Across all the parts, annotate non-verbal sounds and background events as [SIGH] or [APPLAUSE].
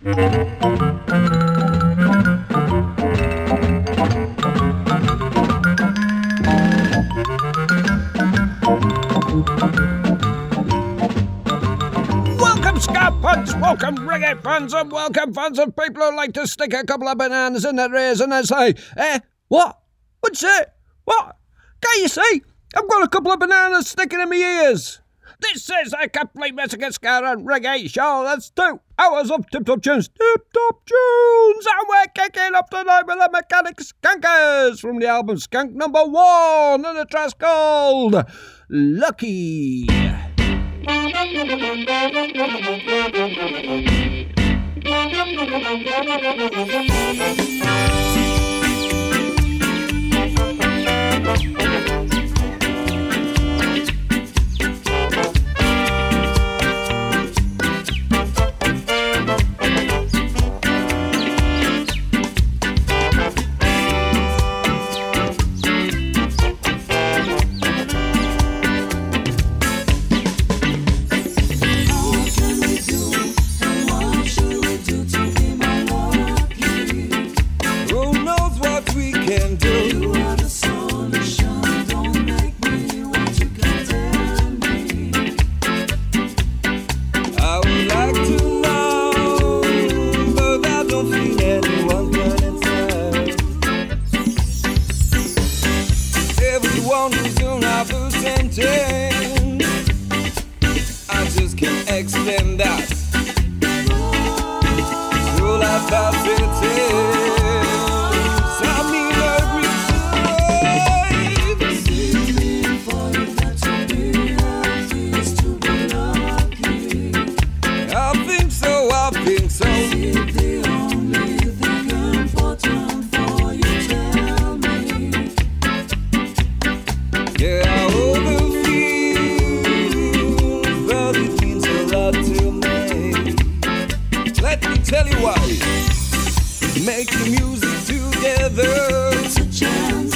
Welcome, reggae fans, and welcome, fans of people who like to stick a couple of bananas in their ears and they say, eh, what? What's it? What? Can you see? I've got a couple of bananas sticking in my ears. This is a complete ska and reggae show. That's two hours of tip top tunes. Tip top tunes! And we're kicking up tonight with the Mechanic Skunkers from the album Skunk number one and the track called Lucky. [LAUGHS] can't explain that. Making music together. It's a chance.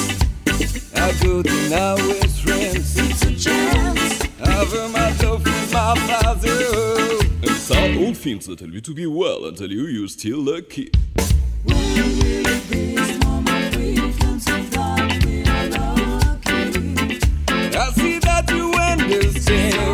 I go to now with friends. It's a chance. I've my love with my father. And some old things that tell you to be well and tell you you're still lucky. Well this moment, we can sound I see that you understand.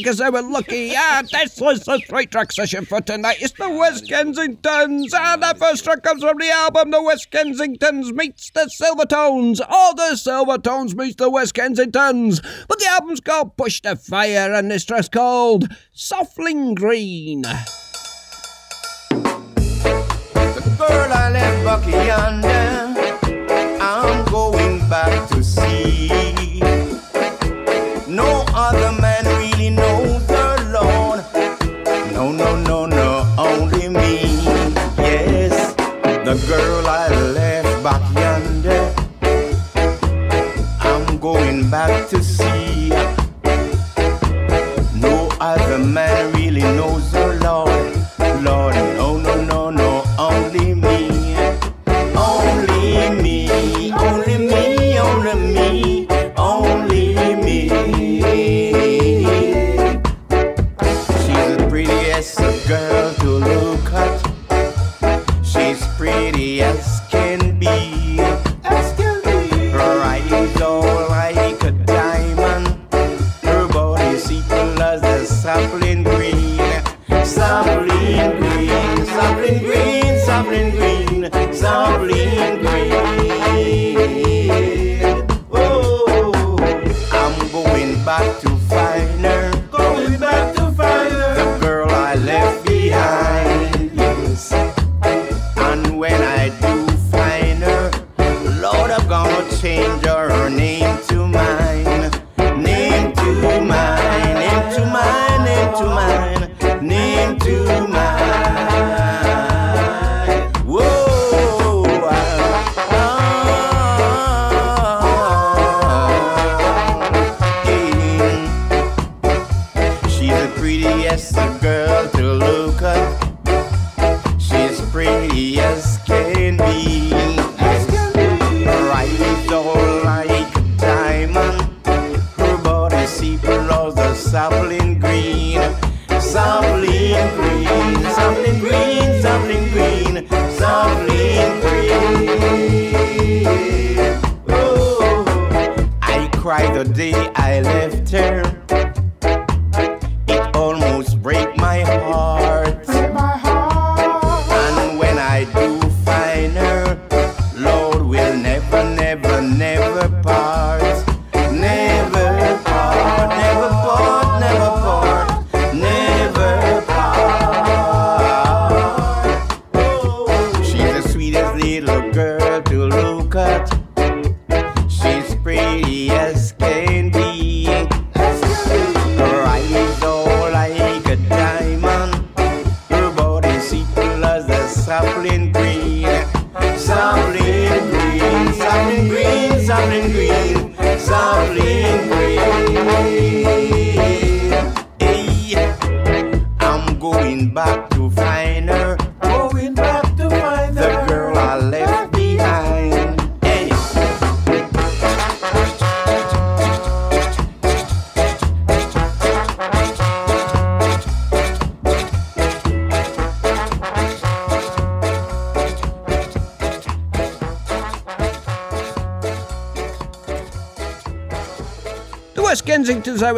Skunkers, they were lucky. Ah, this was the three track session for tonight. It's the West Kensingtons. And the first track comes from the album The West Kensingtons Meets the Silvertones. Or The Silvertones Meets the West Kensingtons. But the album's called Push the Fire, and this track's called Softling Green. The girl I left back yonder, back to see. No other man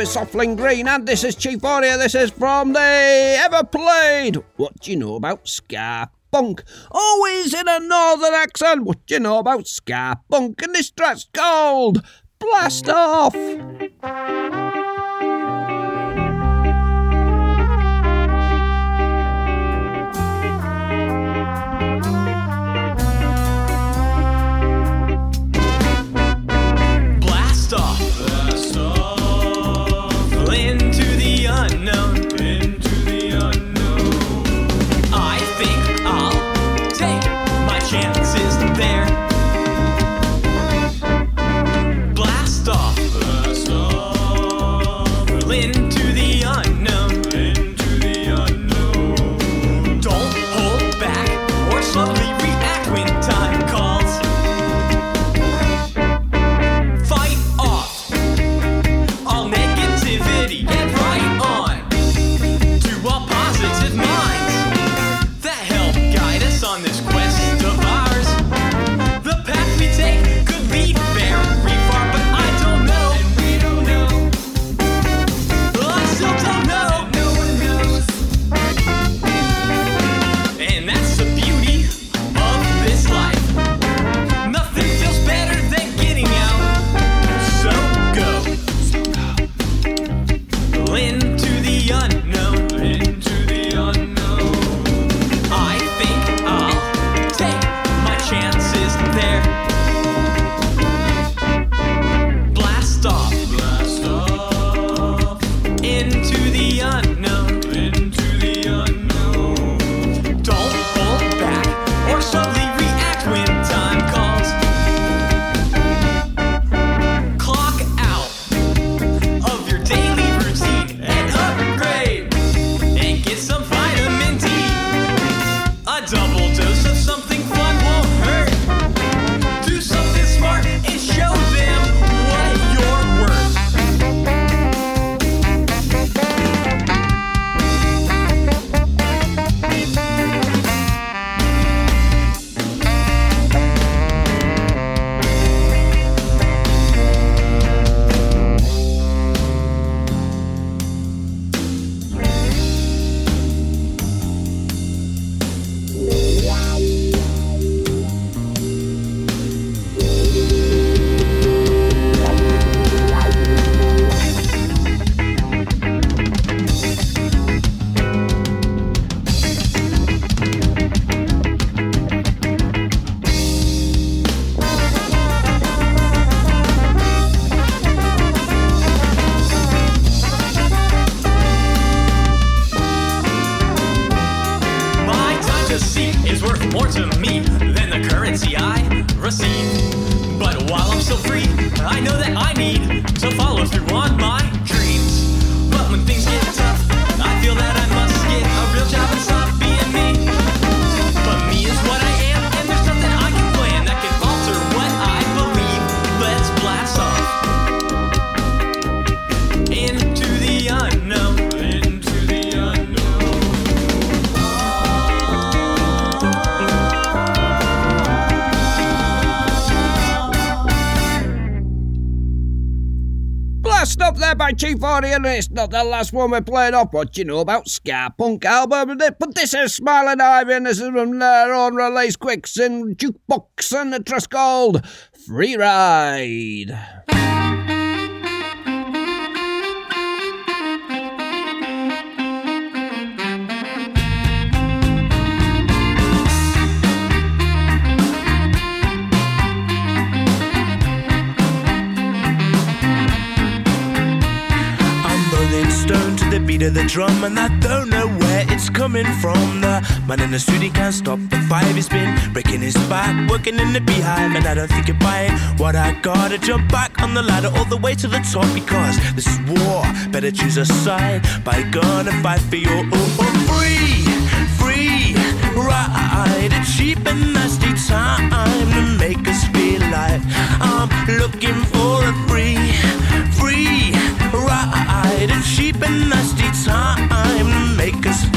with Softling Green, and this is Chief Warrior. This is from the Ever Played. What do you know about Ska Punk? Always in a northern accent. What do you know about Ska Punk? And this track's called Blast Off. 240, and it's not the last one we played off. What do you know about ska punk album? But this is Smiling Ivan. This is from their own release, Quicksand Jukebox, and a trust called Free Ride. The beat of the drum, and I don't know where it's coming from. The man in the suit, he can't stop the five. He's been breaking his back, working in the beehive, and I don't think he'll buy it. What I gotta jump back on the ladder all the way to the top because this is war. Better choose a side by gonna fight for your oh, oh, free, free ride. A cheap and nasty time to make us feel like I'm looking for a free A cheap and nasty time to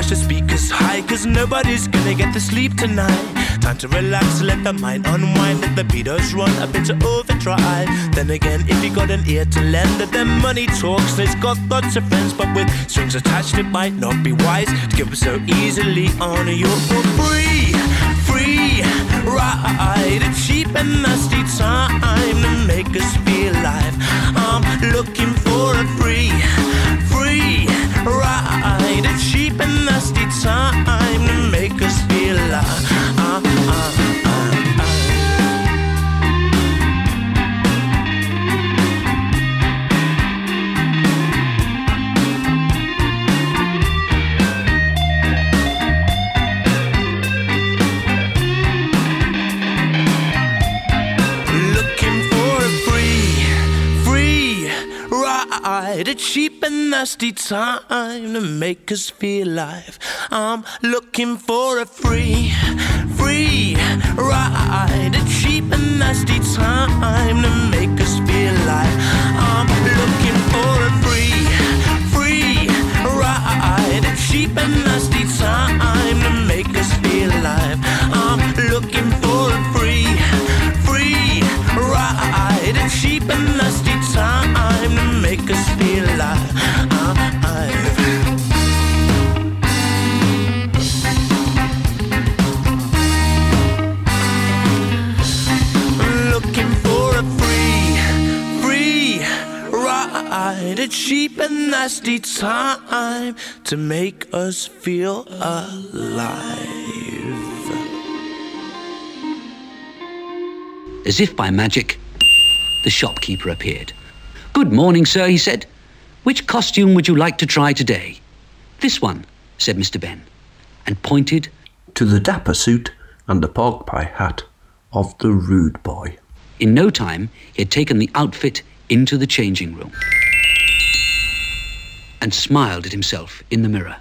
push the speakers high Cause nobody's gonna get to sleep tonight. Time to relax, let the mind unwind Let the beaters run a bit to overdrive. Then again, if you got an ear to lend Then money talks, it's got lots of friends But with strings attached it might not be wise To give them so easily on your free, free ride A cheap and nasty time to make us feel alive. I'm looking for a free ride A cheap and nasty time to make us feel alive ah, ah, ah, ride. A cheap and nasty time to make us feel alive. I'm looking for a free, free ride. A cheap and nasty time to make us feel alive. I'm looking for a free, free ride. A cheap and nasty time to make us feel alive. I'm looking for a free, free ride. A cheap and ride. A cheap and nasty time to make us feel alive. As if by magic, the shopkeeper appeared. Good morning, sir, he said. Which costume would you like to try today? This one, said Mr. Benn, and pointed to the dapper suit and the pork pie hat of the rude boy. In no time, he had taken the outfit into the changing room and smiled at himself in the mirror.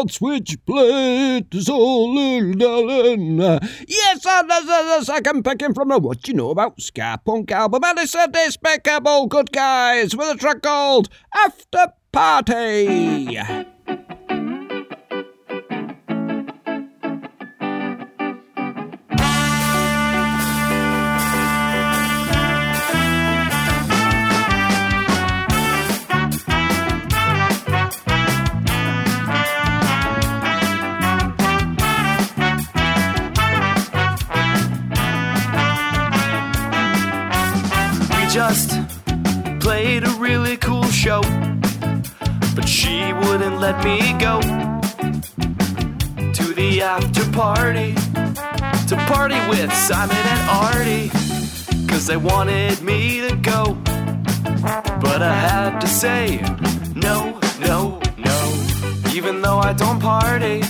Called Switchblade Soul Little Darling. Yes, and there's a second picking from the What You Know About Ska Punk album, and it's a despicable good guys with a track called After Party. Just played a really cool show, but she wouldn't let me go to the after party to party with Simon and Artie, cause they wanted me to go. But I had to say no, no, no, even though I don't party.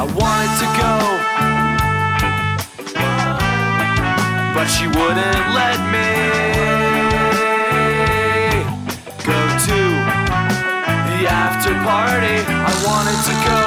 I wanted to go but she wouldn't let me go to the after party. I wanted to go,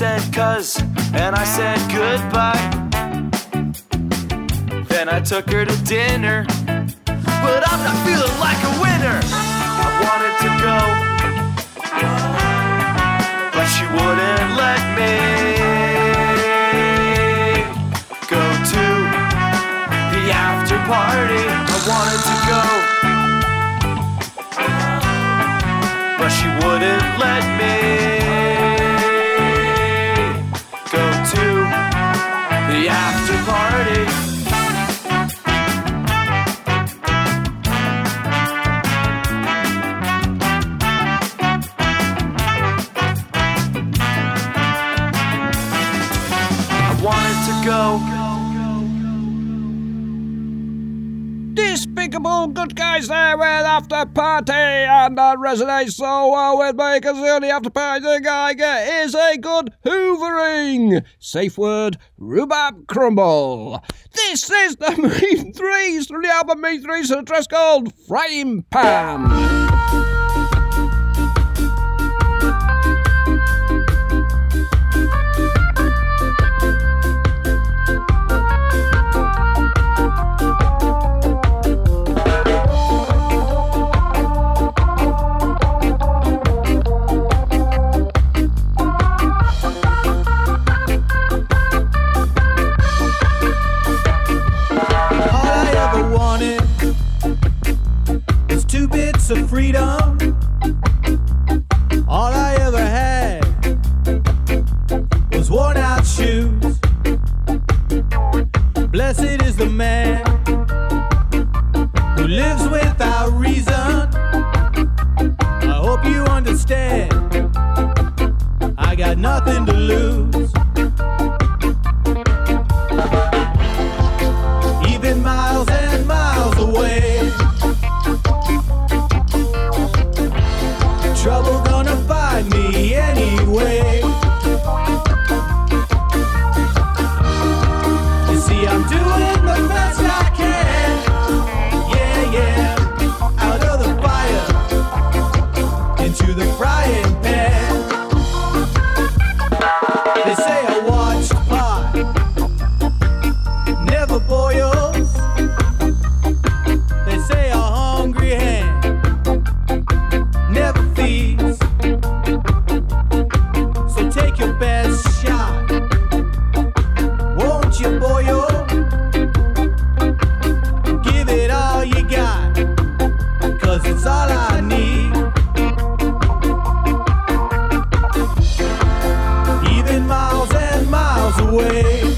said cuz, and I said goodbye. Then I took her to dinner, but I'm not feeling like a winner. I wanted to go but she wouldn't let me go to the after party. I wanted to go, but she wouldn't let me Despicable good guys there with After Party, and that resonates so well with me because the only after party thing I get is a good hoovering. Safe word, rhubarb crumble. This is the [LAUGHS] Mean Threes from the album Mean Threes, the dress called Frying Pan. Of freedom. away.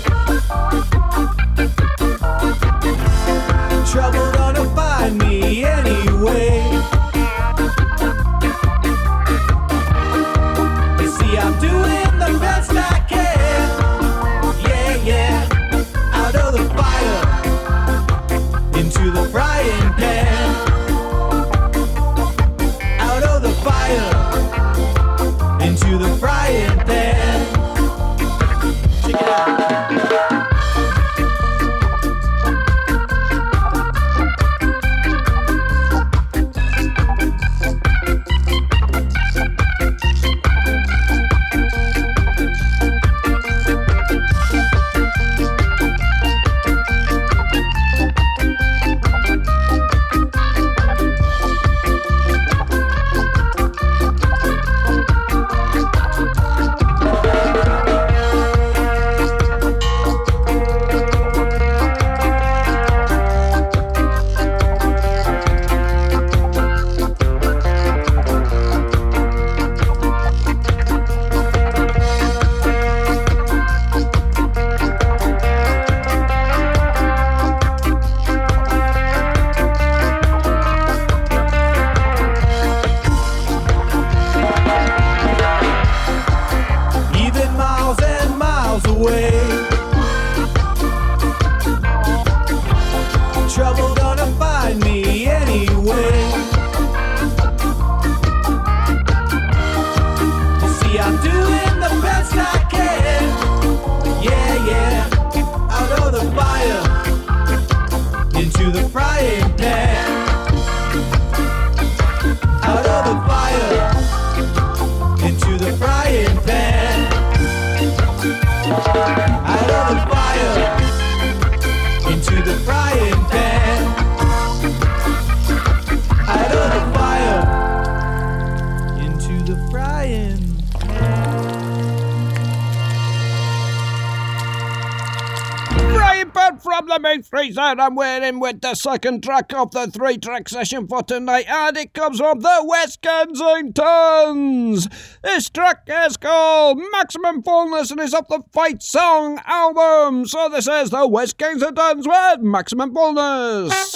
Freezer. I'm wearing with the second track of the three track session for tonight, and it comes from the West Kensingtons. This track is called Maximum Fullness and is off the Fight Song album. So this is the West Kensingtons with Maximum Fullness.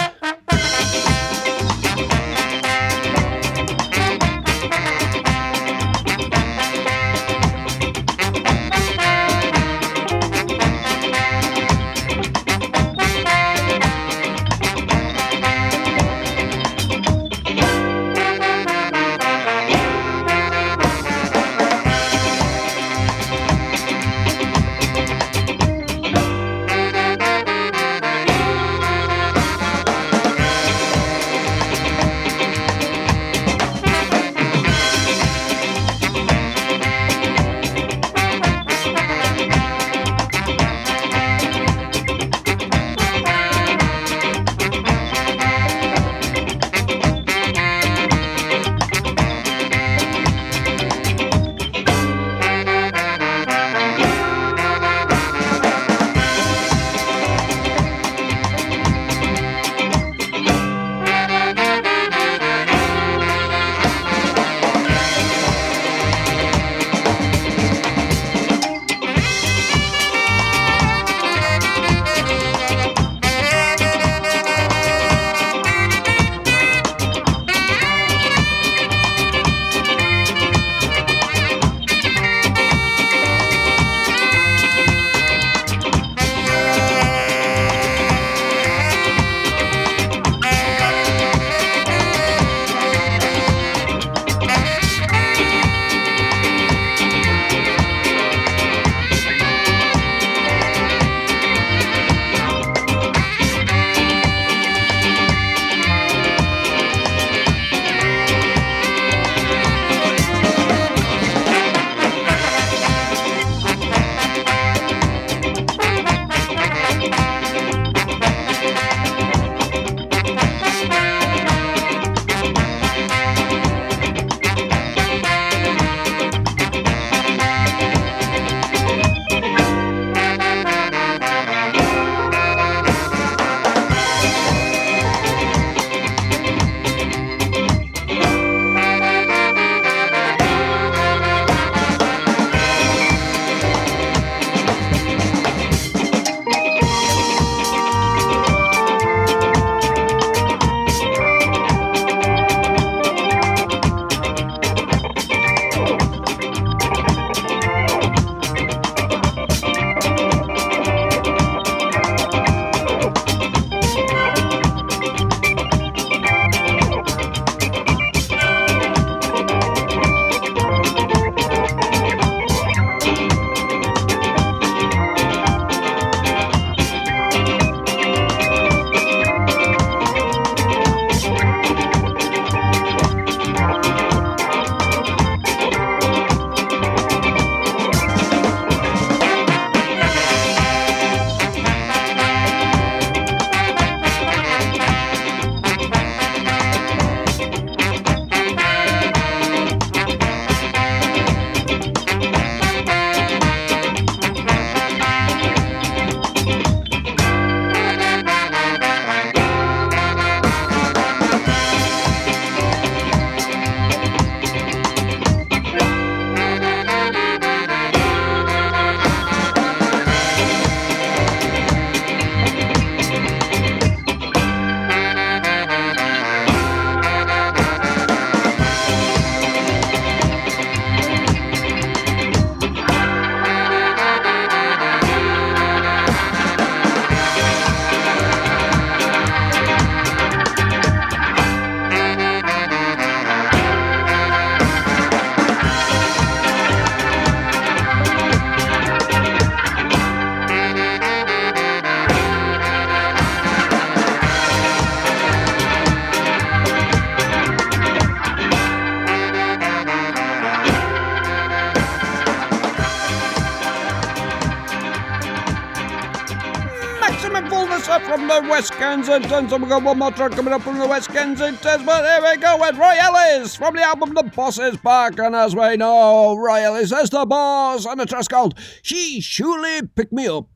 Kensington. So we got one more track coming up from the West Kensington. But here we go with Roy Ellis from the album The Boss Is Back. And as we know, Roy Ellis is the boss. And the track's called She Surely Picked Me Up.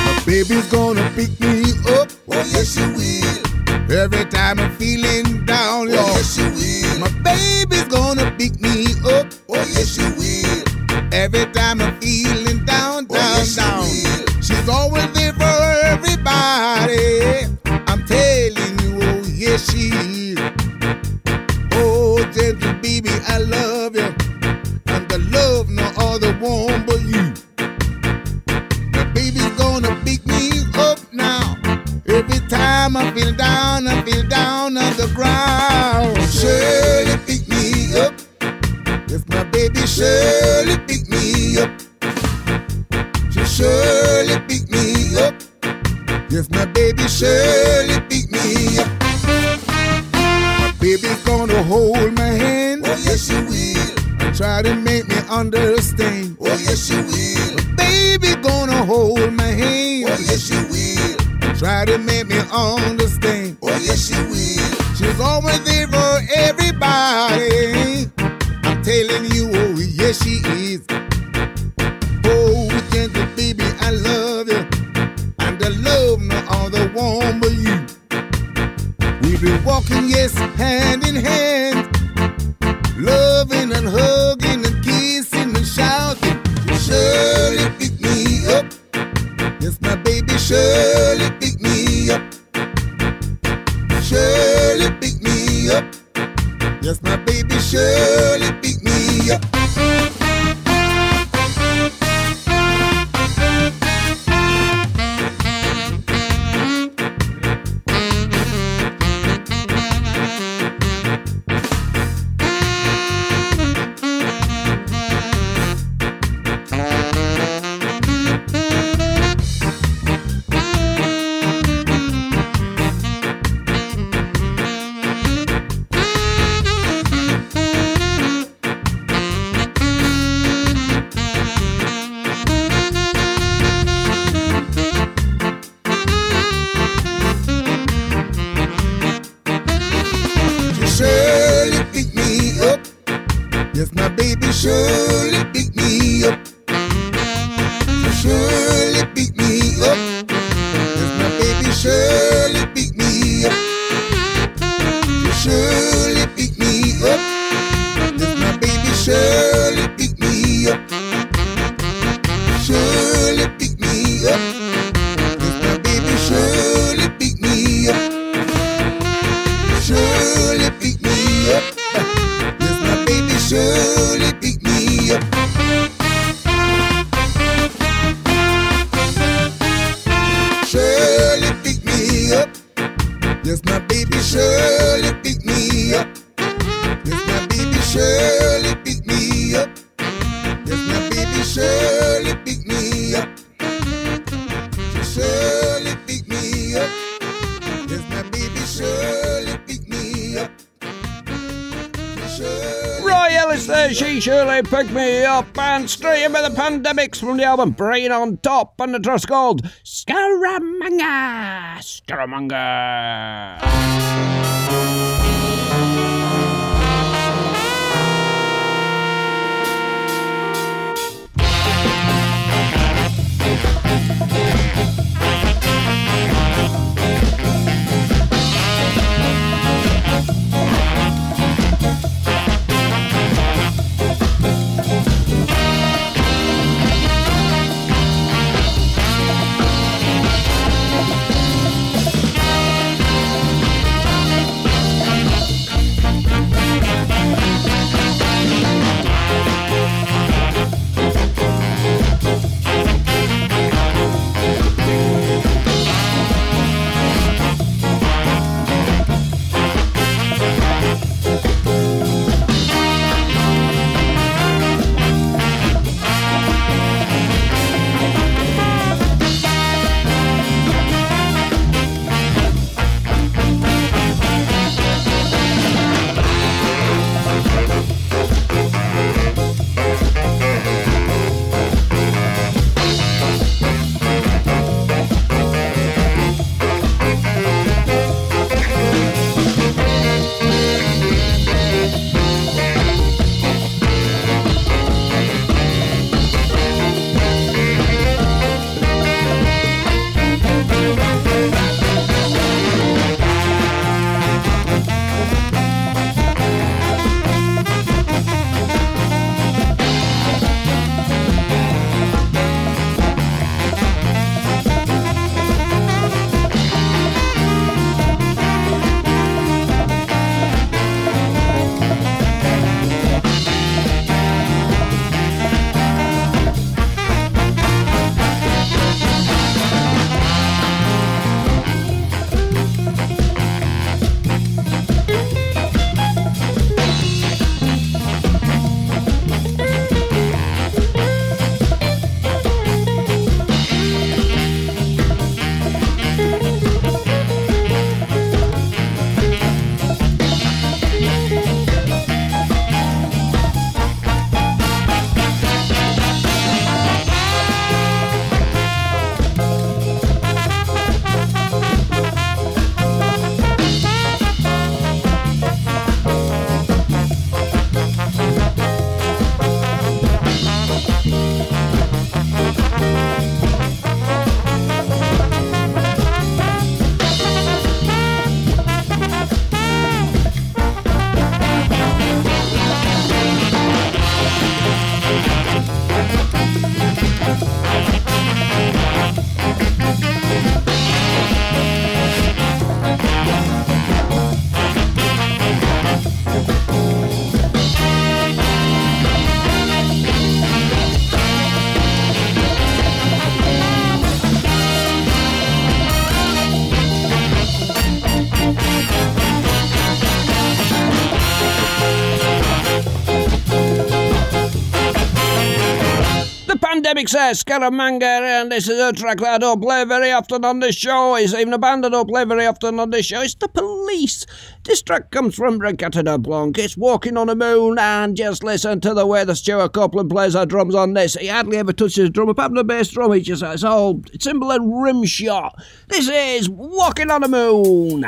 My baby's gonna pick me up. Oh, yes, she will. Every time I'm feeling down, oh, yes, she will. My baby's gonna pick me up. Oh, yes, she will. Every time I'm feeling from the album Brain on Top, and the trust called Scaramanga! Scaramanga! Epidemic says Scaramanga, and this is a track that I don't play very often on this show. It's even a band I don't play very often on this show. It's The Police. This track comes from Reggatta Blanc. It's Walking on the Moon, and just listen to the way the Stewart Copeland plays our drums on this. He hardly ever touches the drum, apart from the bass drum. He just has all cymbal and rim shot. This is Walking on the Moon.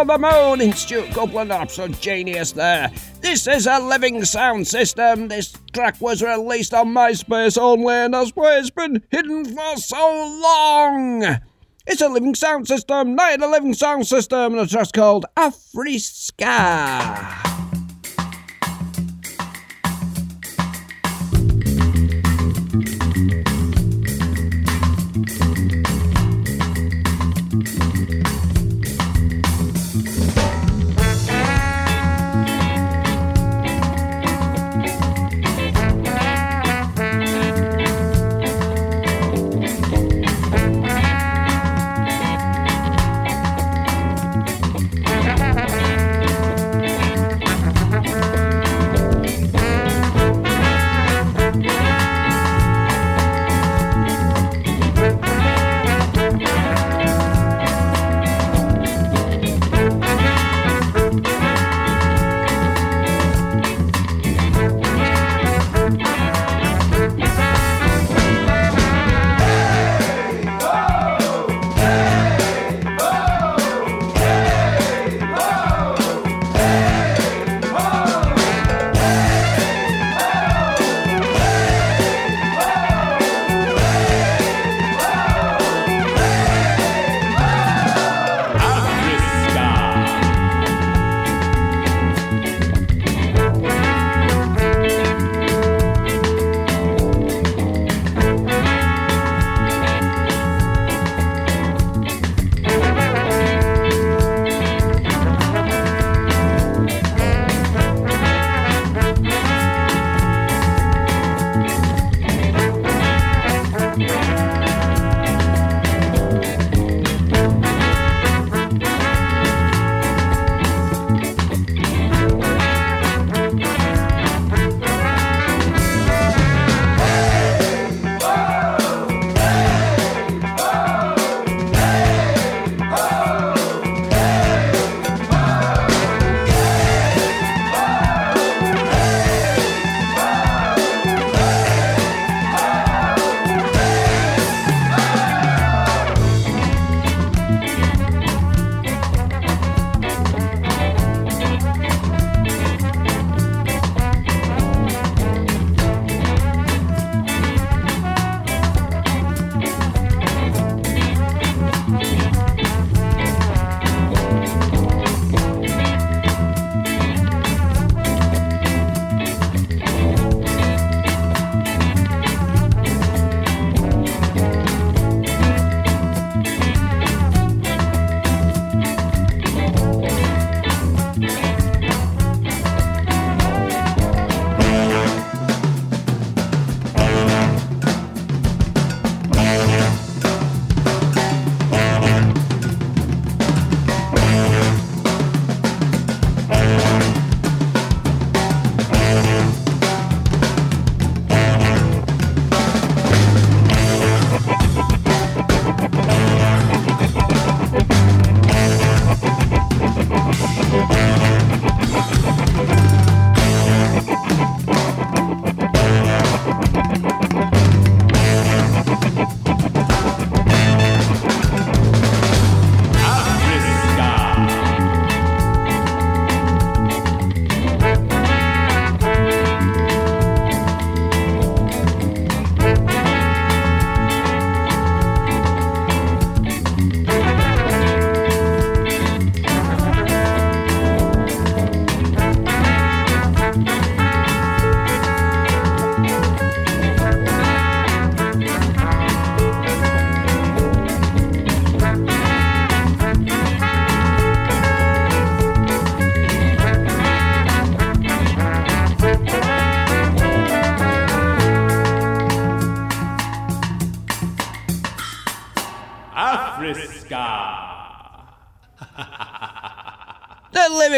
On the Moon in Stewart Copeland, absolute genius there. This is a living sound system. This track was released on MySpace only, and that's why it's been hidden for so long. It's a living sound system, not a living sound system, and it's just called Afriska. The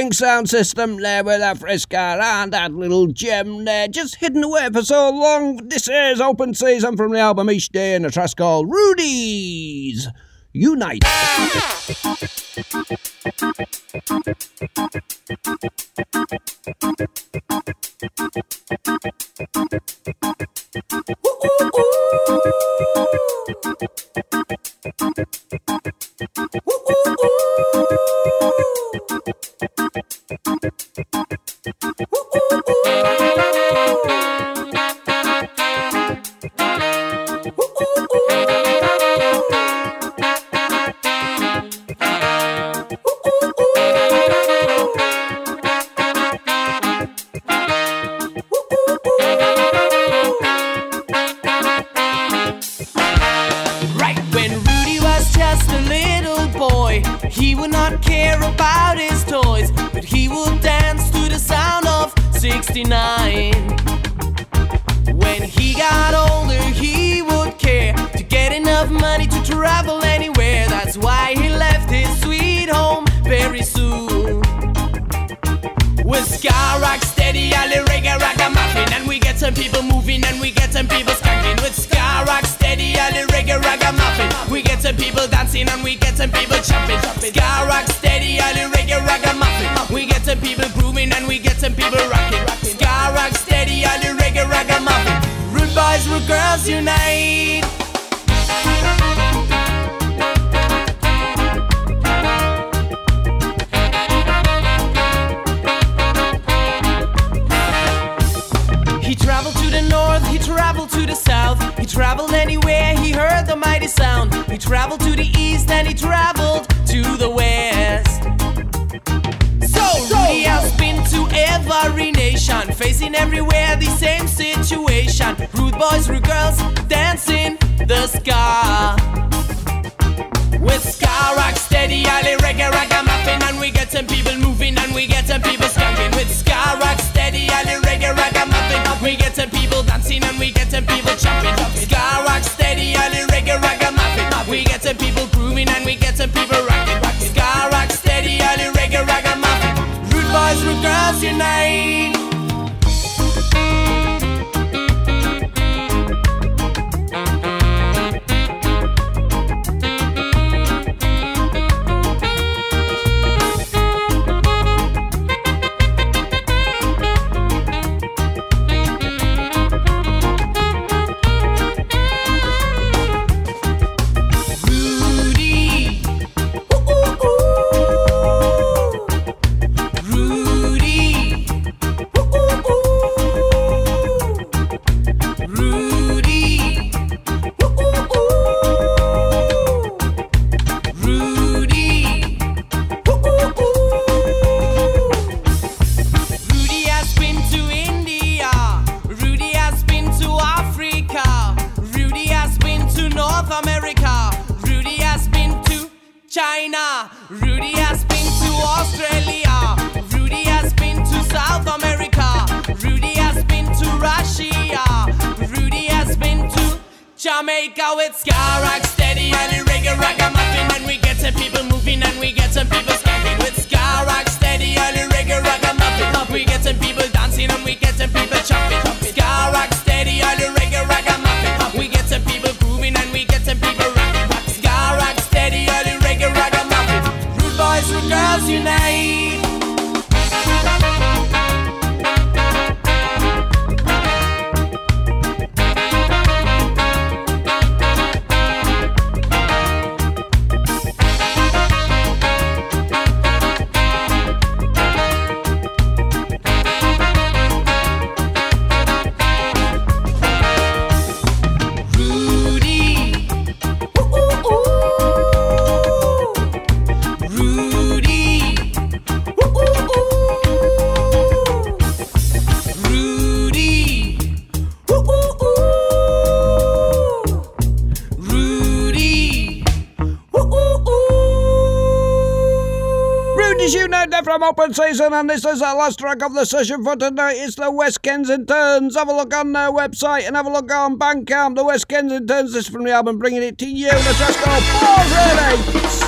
living sound system there with that Afriska and that little gem there just hidden away for so long. This is open season from the album Each Day in a trust called Rudy's Unite. an open season, and this is our last track of the session for tonight. It's the West Kensingtons. Have a look on their website and have a look on Bandcamp. The West Kensingtons. This is from the album, bringing it to you. Let's just go. Balls ready.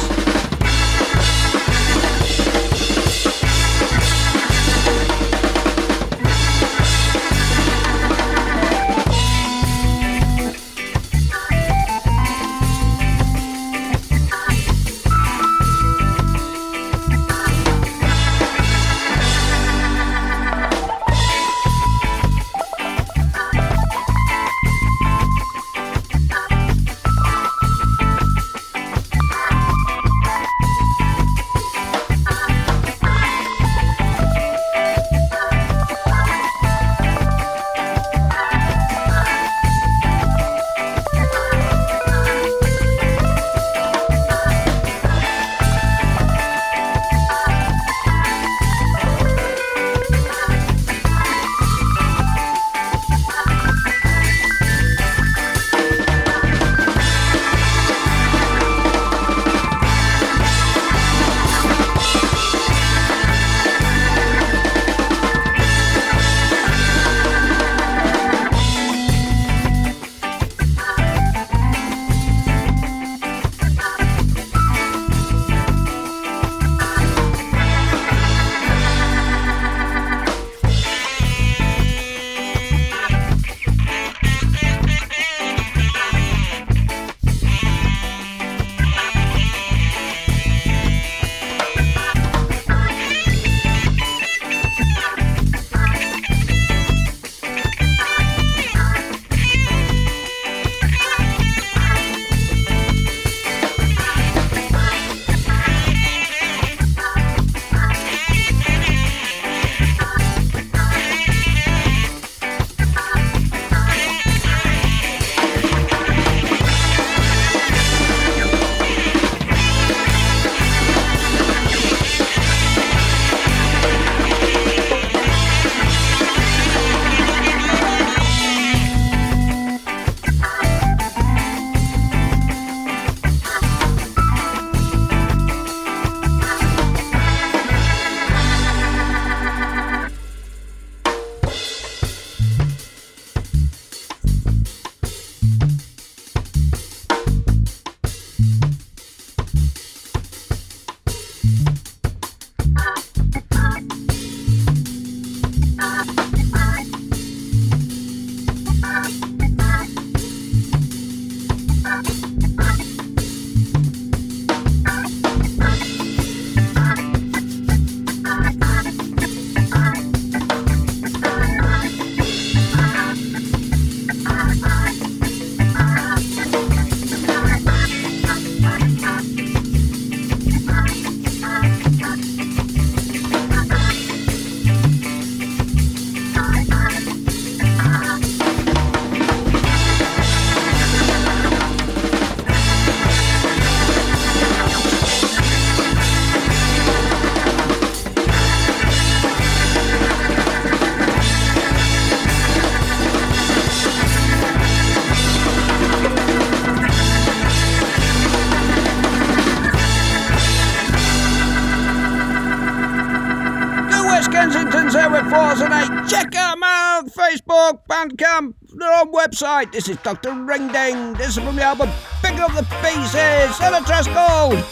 Website. This is Dr. Ring Ding. This is from the album Pick Up the Pieces a trust called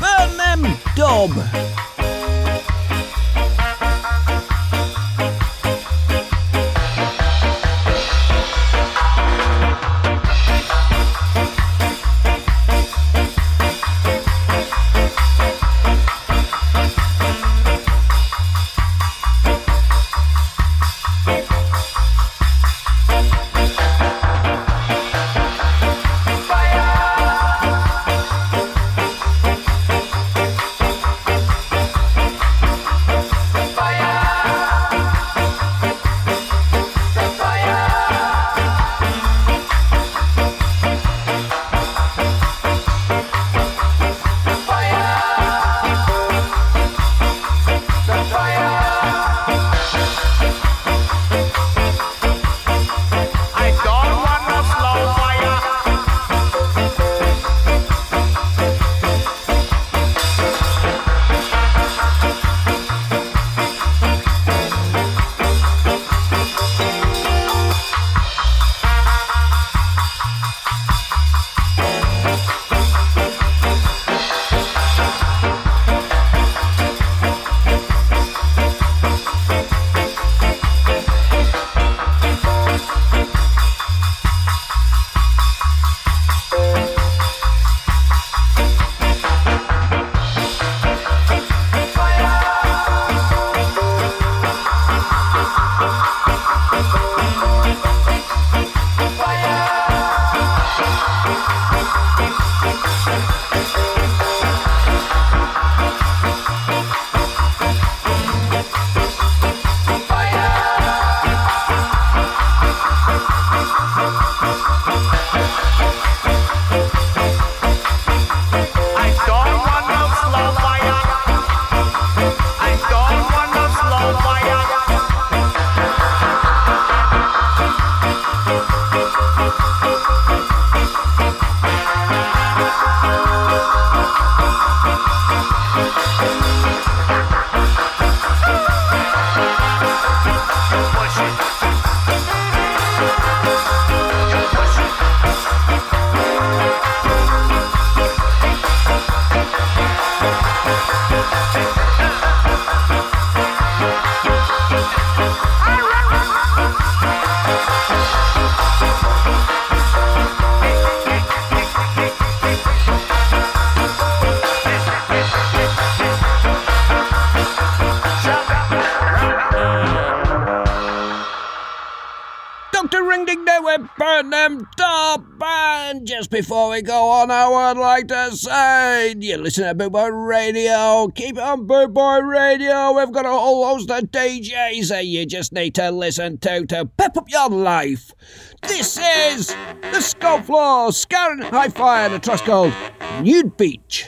Burn Them Dub. Just before we go on, I would like to say, you listen to Boot Boy Radio. Keep on Boot Boy Radio. We've got a whole host of DJs that you just need to listen to to pep up your life. This is the Skull Floor, Scarron Hi-Fi and a trust called Nude Beach.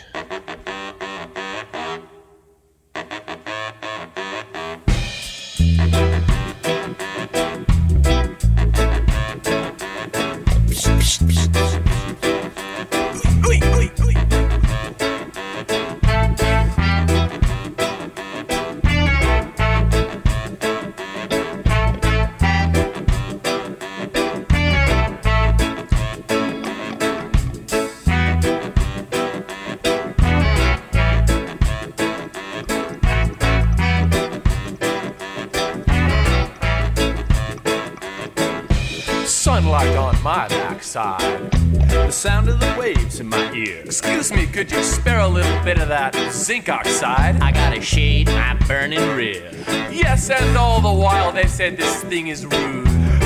Excuse me, could you spare a little bit of that zinc oxide? I gotta shade my burning rib. Yes, and all the while they said this thing is rude.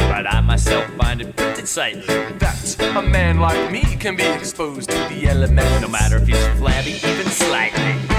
But I myself find it pretty sightly. That a man like me can be exposed to the elements. No matter if he's flabby, even slightly.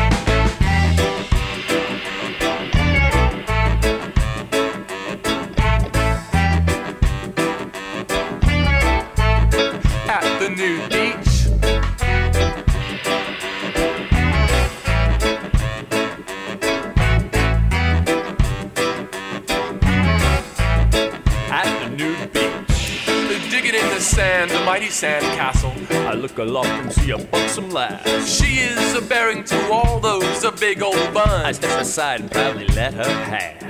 Sand, the mighty sand castle. I look aloft and see a buxom lass. She is a bearing to all those a big old bun. I step aside and proudly let her pass.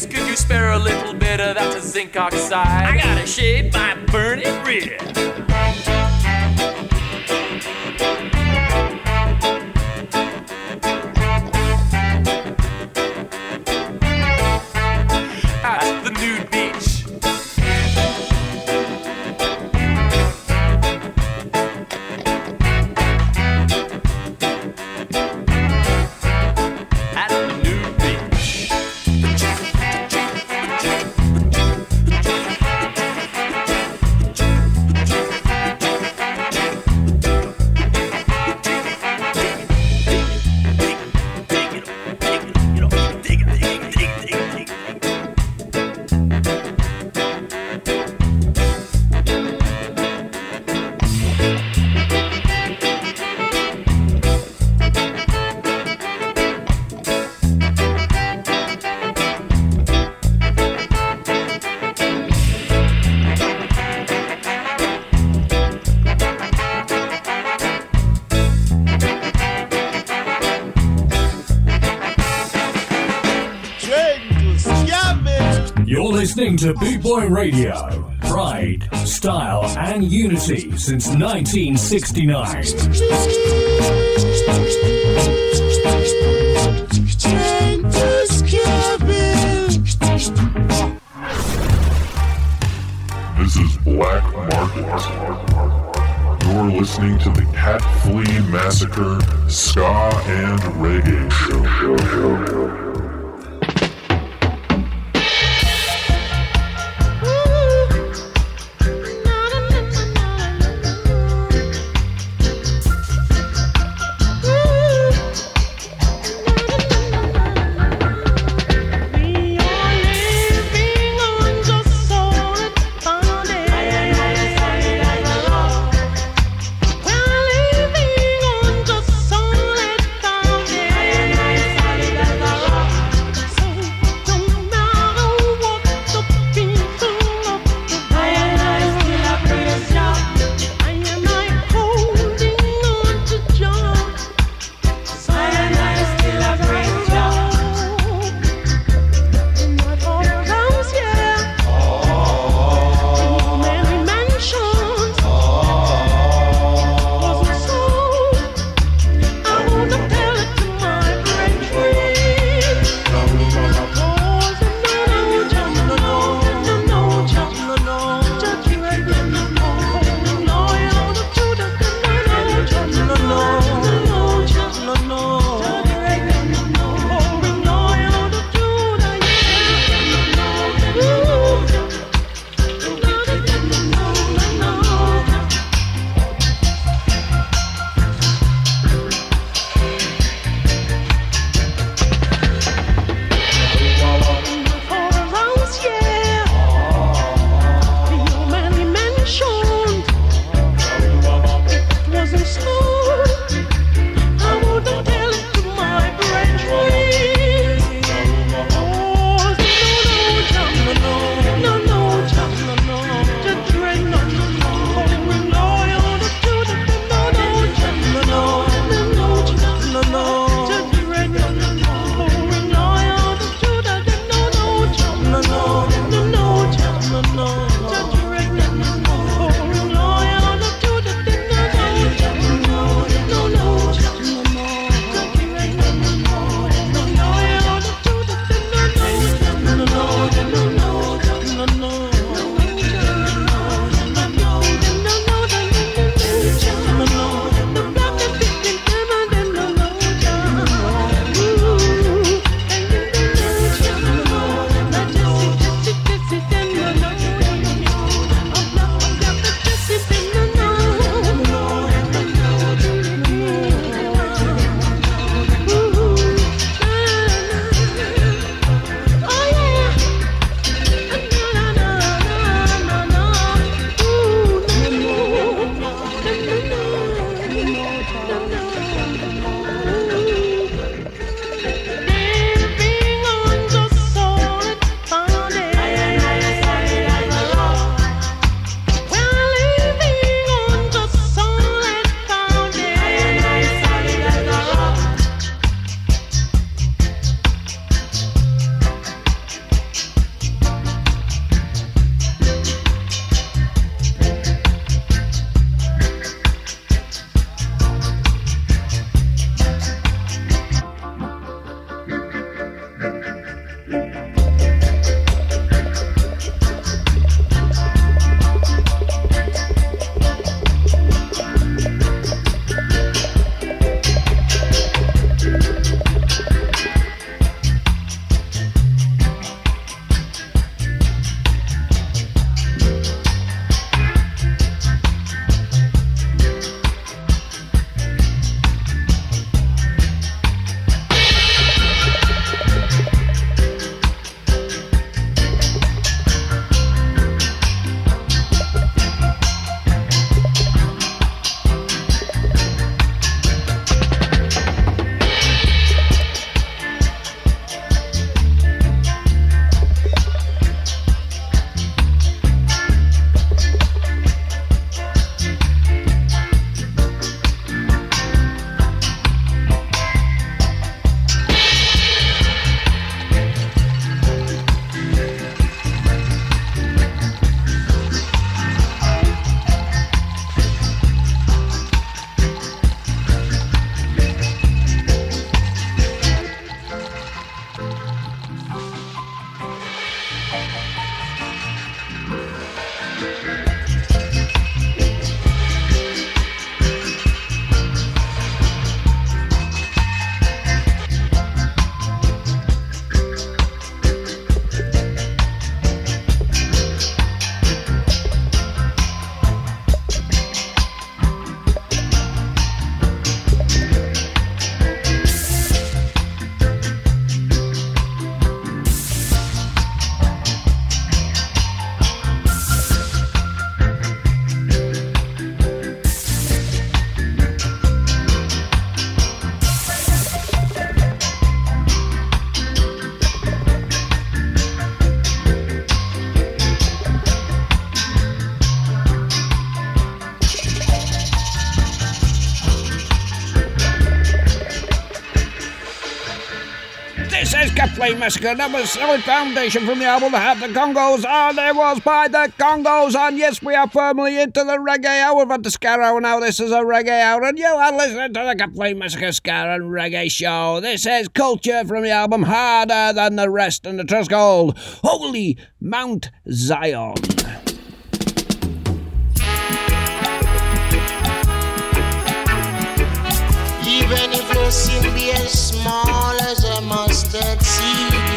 Miss, could you spare a little bit of that zinc oxide? I gotta shave my burning rear. To Boot Boy Radio. Pride, style, and unity since 1969. This is Black Market. You're listening to the Cat Flea Massacre Ska and Reggae Show. Hey Massacre, number solid foundation from the album Heart of the Congos, and it was by the Congos, and yes, we are firmly into the reggae hour of the Scarrow now. This is a reggae hour, and you are listening to the Complete Massacre Ska and Reggae Show. This is Culture from the album Harder Than the Rest, and the track Holy Mount Zion. Even seem be as small as a mustard seed.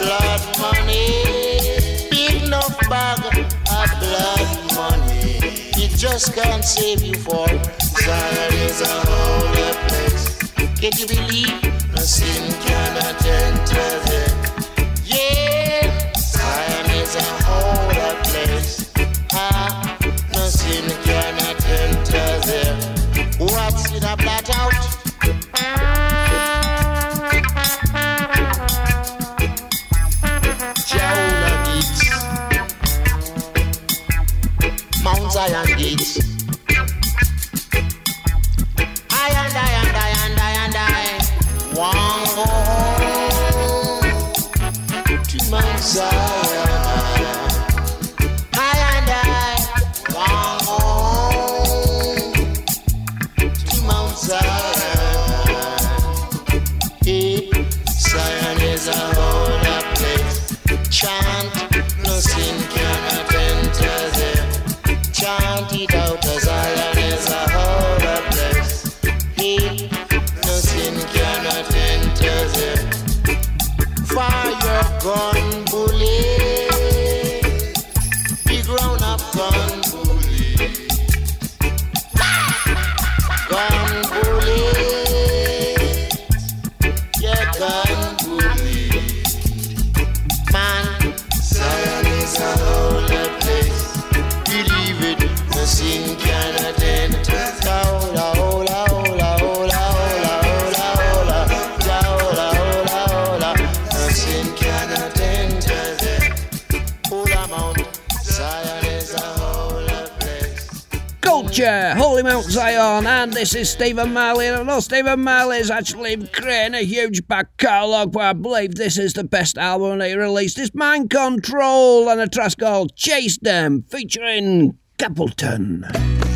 blood money. Big enough bag of blood money. It just can't save you for Zion is a holy place. Can you believe? No sin cannot enter Zion, and this is Stephen Marley. And I know Stephen Marley is actually creating a huge back catalogue, but I believe this is the best album he released. It's Mind Control and a track called Chase Them, featuring Capleton.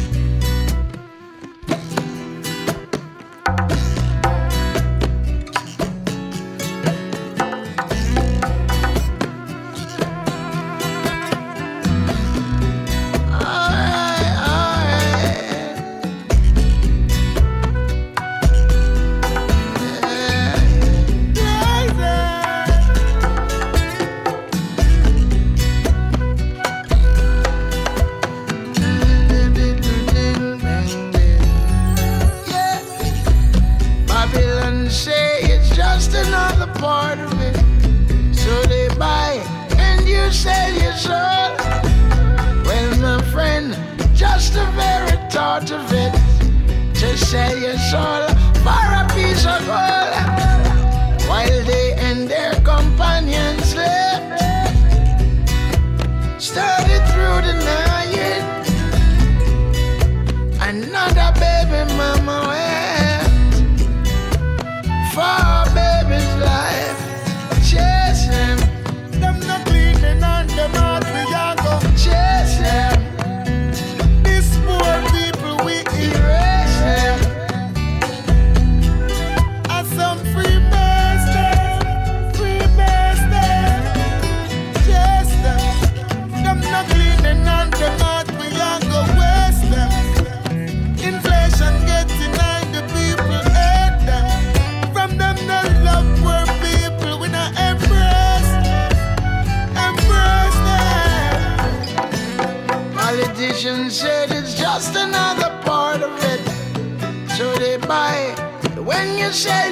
shit.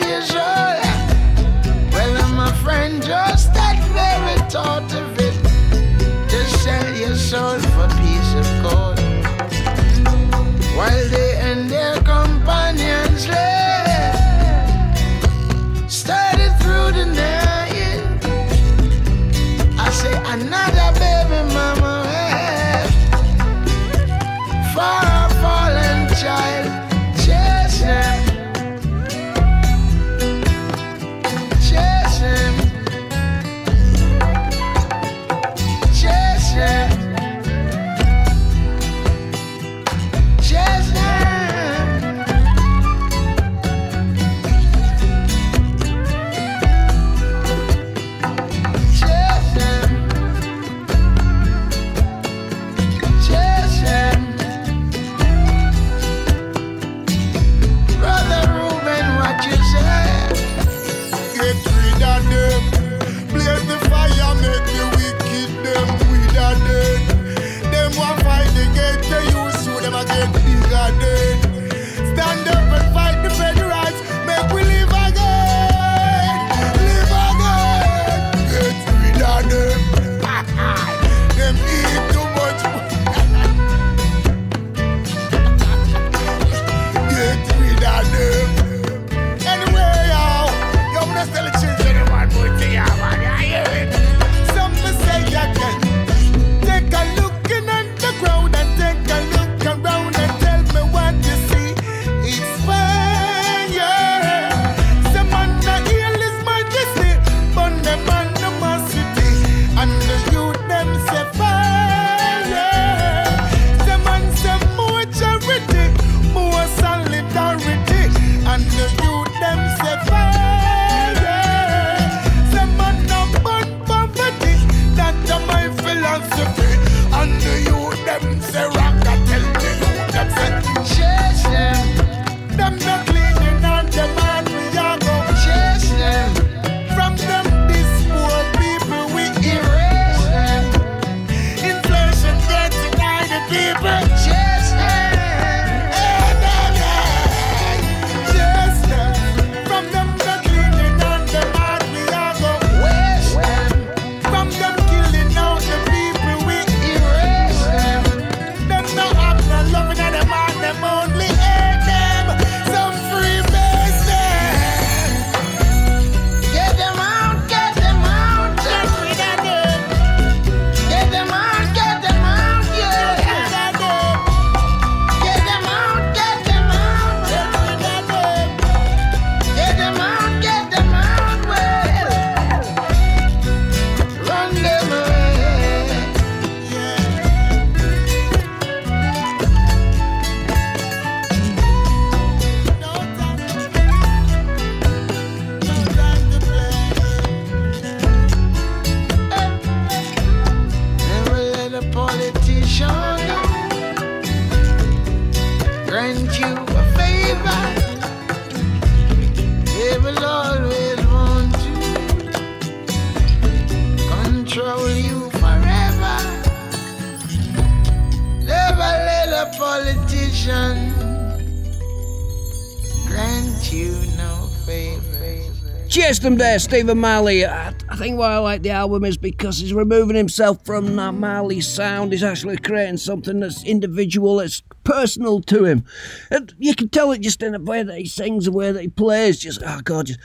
There, Stephen Marley. I, I, think why I like the album is because he's removing himself from that Marley sound. He's actually creating something that's individual, that's personal to him. And you can tell it just in the way that he sings, the way that he plays. Just, oh, gorgeous.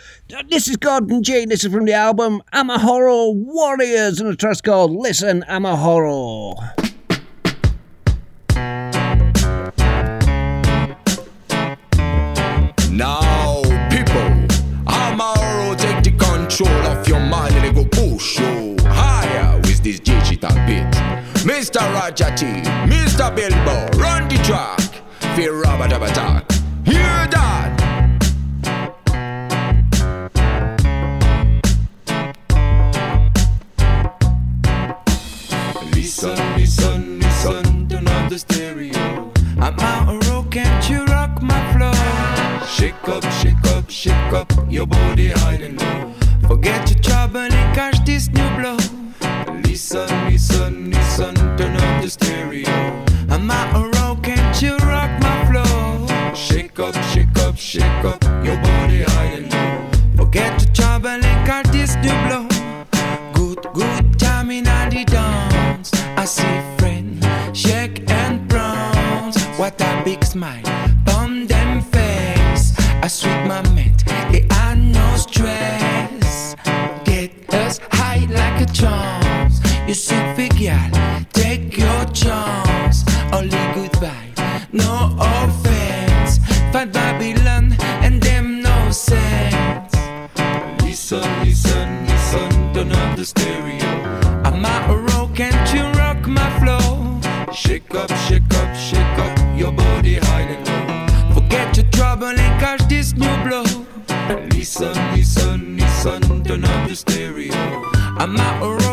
This is Gordon G. This is from the album I'm a Horror Warriors, and a trust called Listen, I'm a Horror. Mr. Bilbo, run the track, fear Robert of attack. Hear that? Listen, listen, listen, turn on the stereo. I'm out of rock, can't you rock my flow? Shake up, shake up, shake up your body high and low. Forget your trouble and catch this new blow. Listen, listen, listen, turn stereo. I'm out on road, can't you rock my flow? Shake up, shake up, shake up your body didn't know. Forget your trouble and cut this new blow. Good, good time in the dance. I see friends shake and bronze. What a big smile on them face. I sweet my mint, it I no stress. Get us high like a chance. You see, figure sunny, sunny, sun. Turn up the stereo. I'm out. around.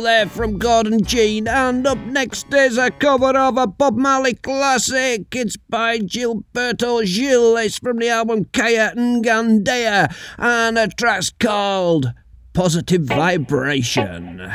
there from Gordon Jean, and up next is a cover of a Bob Marley classic. It's by Gilberto Gil. It's from the album Kaya N'Gan Daya, and the track's called Positive Vibration.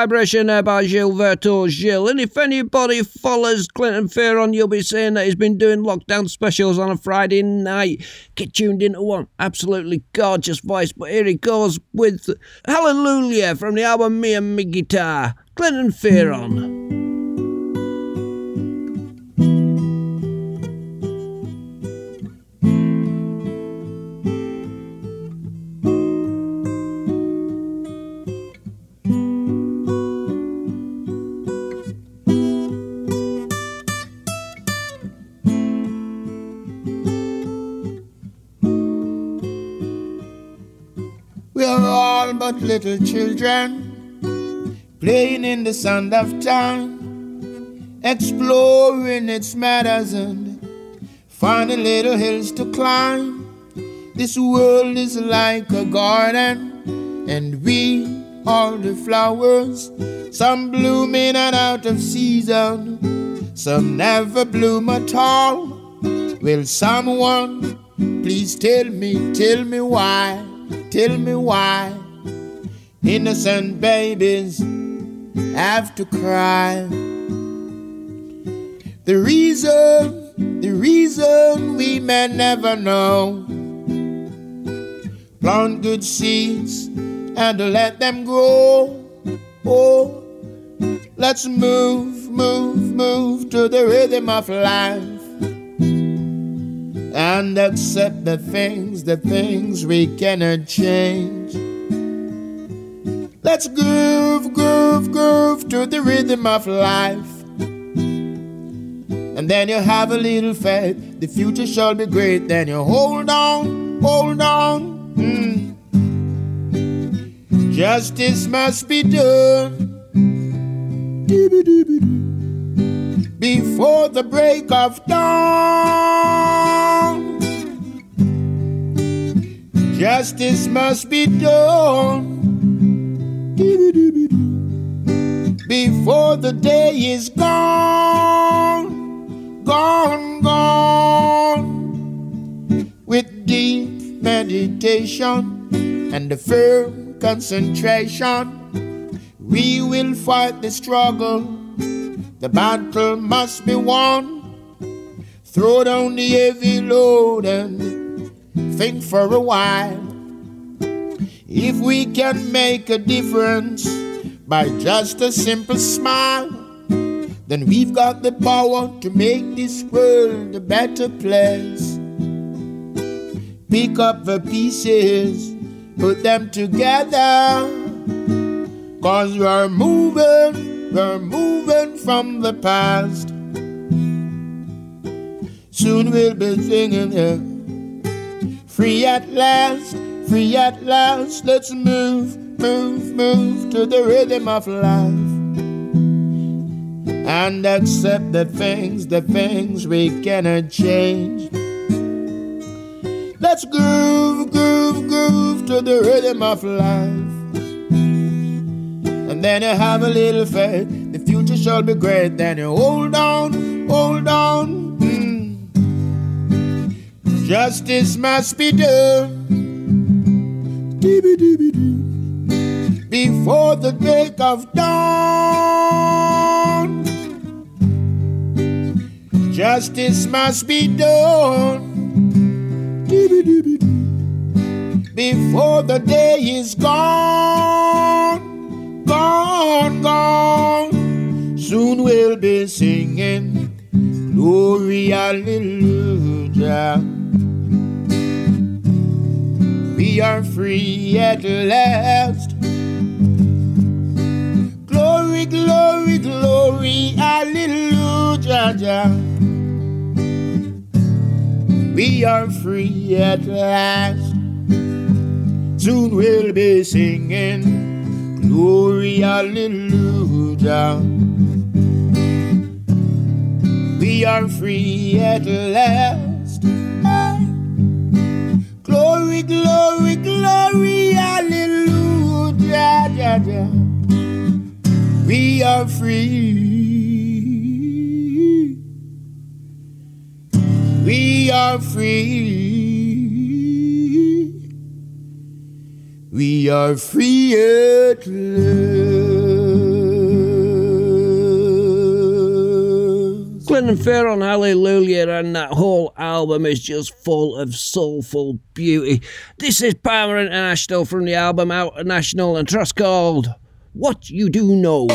Vibration there by Gilberto Gil. And if anybody follows Clinton Fearon, you'll be seeing that he's been doing lockdown specials on a Friday night. Get tuned into one. Absolutely gorgeous voice. But here he goes with Hallelujah from the album Me and Me Guitar. Clinton Fearon. We little children playing in the sand of time, exploring its matters and finding little hills to climb. This world is like a garden, and we are the flowers, some blooming and out of season, some never bloom at all. Will someone please tell me, tell me why? Tell me why innocent babies have to cry. The reason, the reason we may never know. Plant good seeds and let them grow. Oh, let's move, move, move to the rhythm of life and accept the things, the things we cannot change. Let's groove, groove, groove to the rhythm of life. And then you have a little faith, the future shall be great. Then you hold on, hold on. mm. Justice must be done before the break of dawn. Justice must be done before the day is gone, gone, gone. With deep meditation and a firm concentration, we will fight the struggle. The battle must be won throw down the heavy load and think for a while. If we can make a difference by just a simple smile, then we've got the power to make this world a better place. Pick up the pieces, put them together. Cause we're moving, we're moving from the past. Soon we'll be singing. Free at last, free at last. Let's move, move, move to the rhythm of life. And accept the things, the things we cannot change. Let's groove, groove, groove to the rhythm of life. And then you have a little faith, the future shall be great. Then you hold on, hold on. mm. Justice must be done. Before the break of dawn. Justice must be done. Before the day is gone, gone, gone. Soon we'll be singing glory, hallelujah. We are free at last. Glory, glory, glory, hallelujah. We are free at last. Soon we'll be singing glory, hallelujah. We are free at last. Glory, glory, glory, hallelujah. Yeah, yeah. We are free. We are free. We are free at last. Clinton Fearon Hallelujah and that whole album is just full of soulful beauty. This is Power International from the album Out National and Trust called What You Do Know.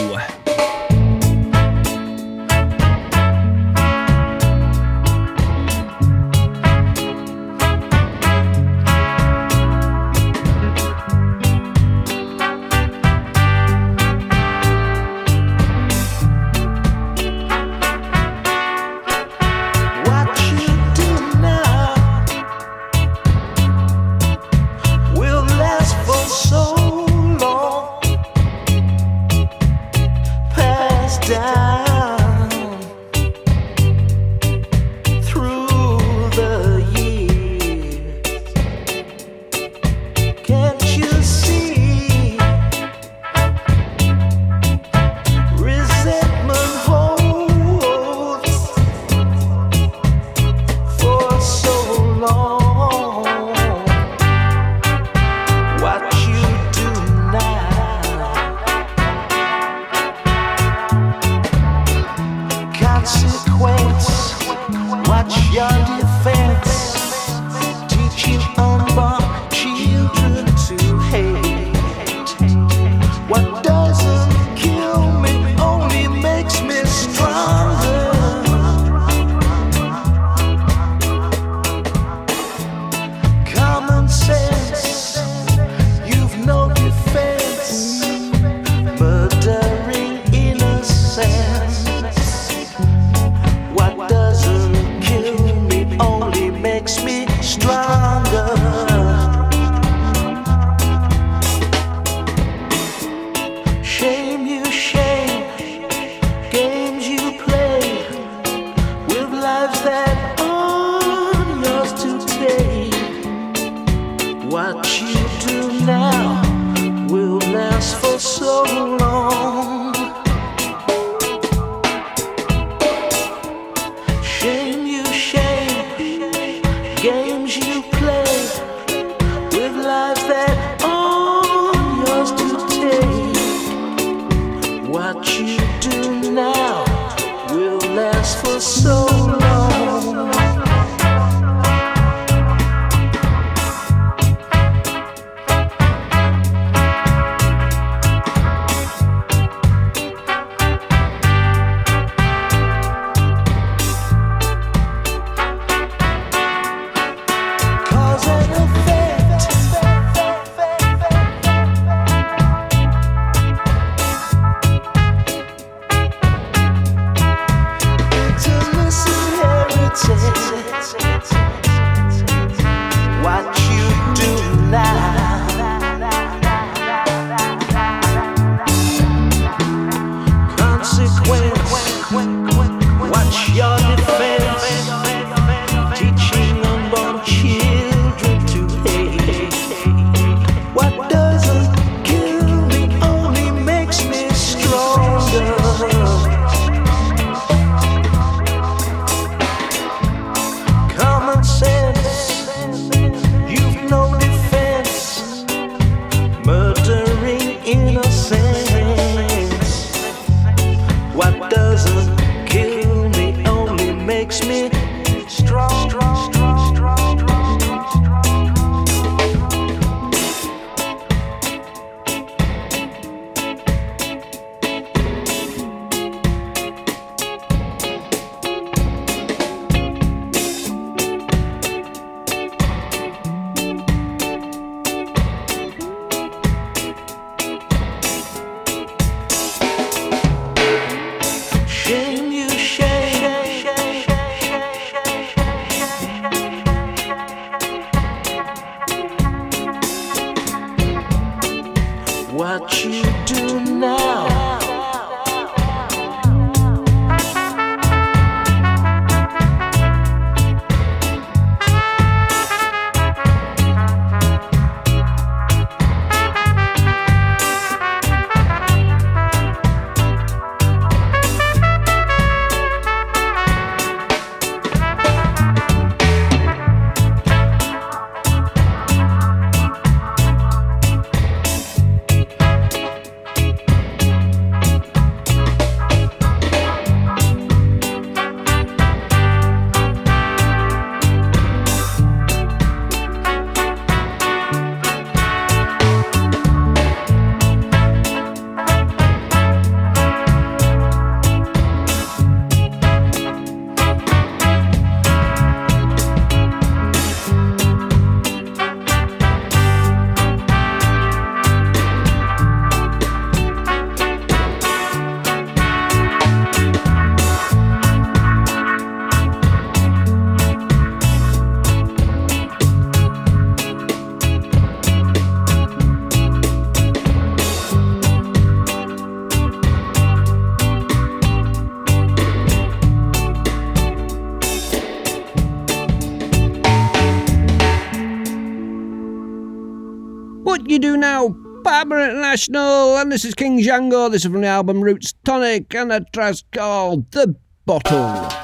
you do now? Barbara International, and this is King Django. This is from the album Roots Tonic, and the track's called The Bottle.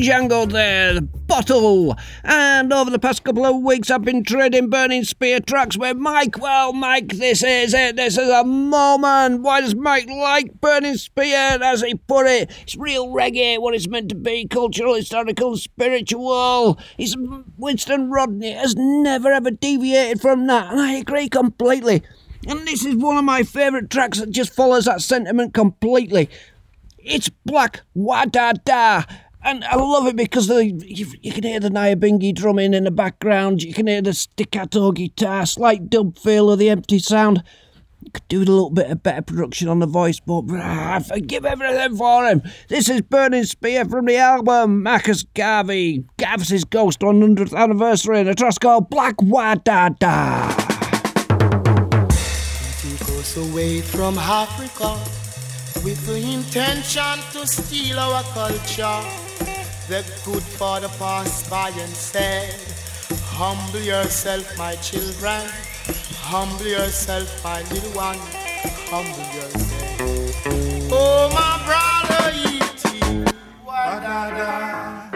Django there, the bottle. And over the past couple of weeks, I've been trading Burning Spear tracks with Mike. Well, Mike, this is it. This is a moment. Why does Mike like Burning Spear? As he put it, it's real reggae, what it's meant to be cultural, historical, spiritual. He's Winston Rodney has never ever deviated from that, and I agree completely. And this is one of my favourite tracks that just follows that sentiment completely. It's Black Wadada. And I love it because the, you, you can hear the Nyabingi drumming in the background. You can hear the staccato guitar, slight dub feel of the empty sound. You Could do with a little bit of better production on the voice, but ah, I forgive everything for him. This is Burning Spear from the album Marcus Garvey, Garvey's Ghost 100th anniversary, and a track called Black Wadada. Take us away from Africa with the intention to steal our culture. The good father passed by and said, Humble yourself, my children. Humble yourself, my little one. Humble yourself. Oh, my brother, E.T. Wadada.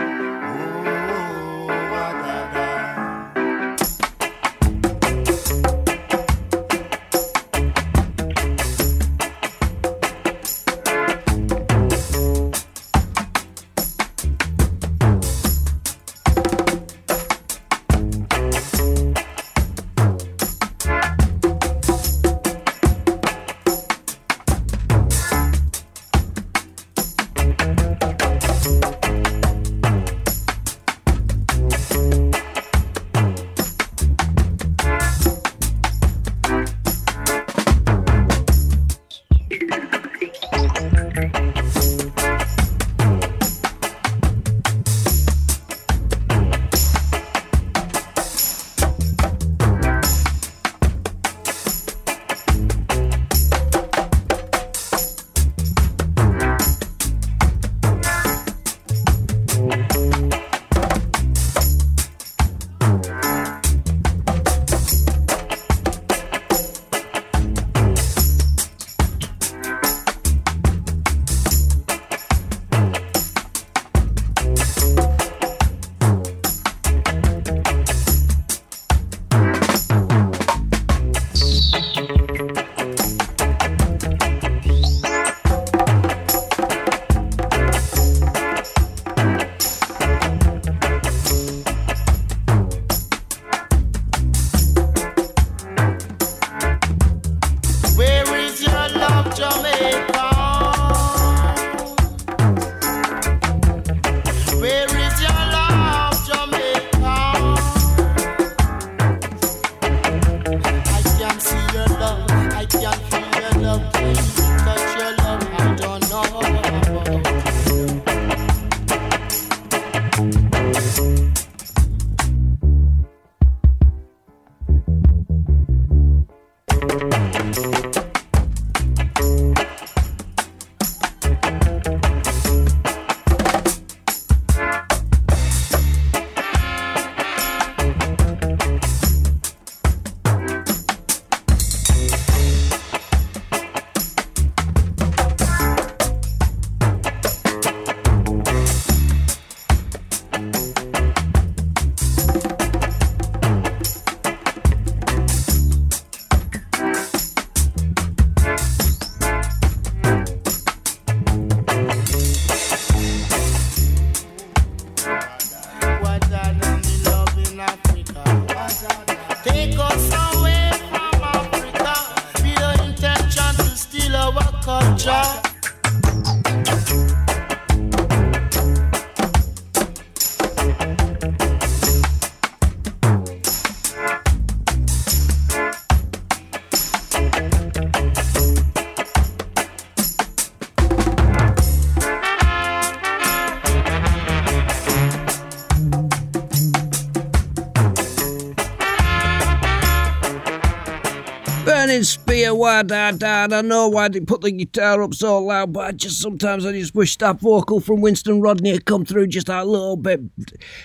Dad, Dad. I know why they put the guitar up so loud, but I just sometimes I just wish that vocal from Winston Rodney had come through just a little bit.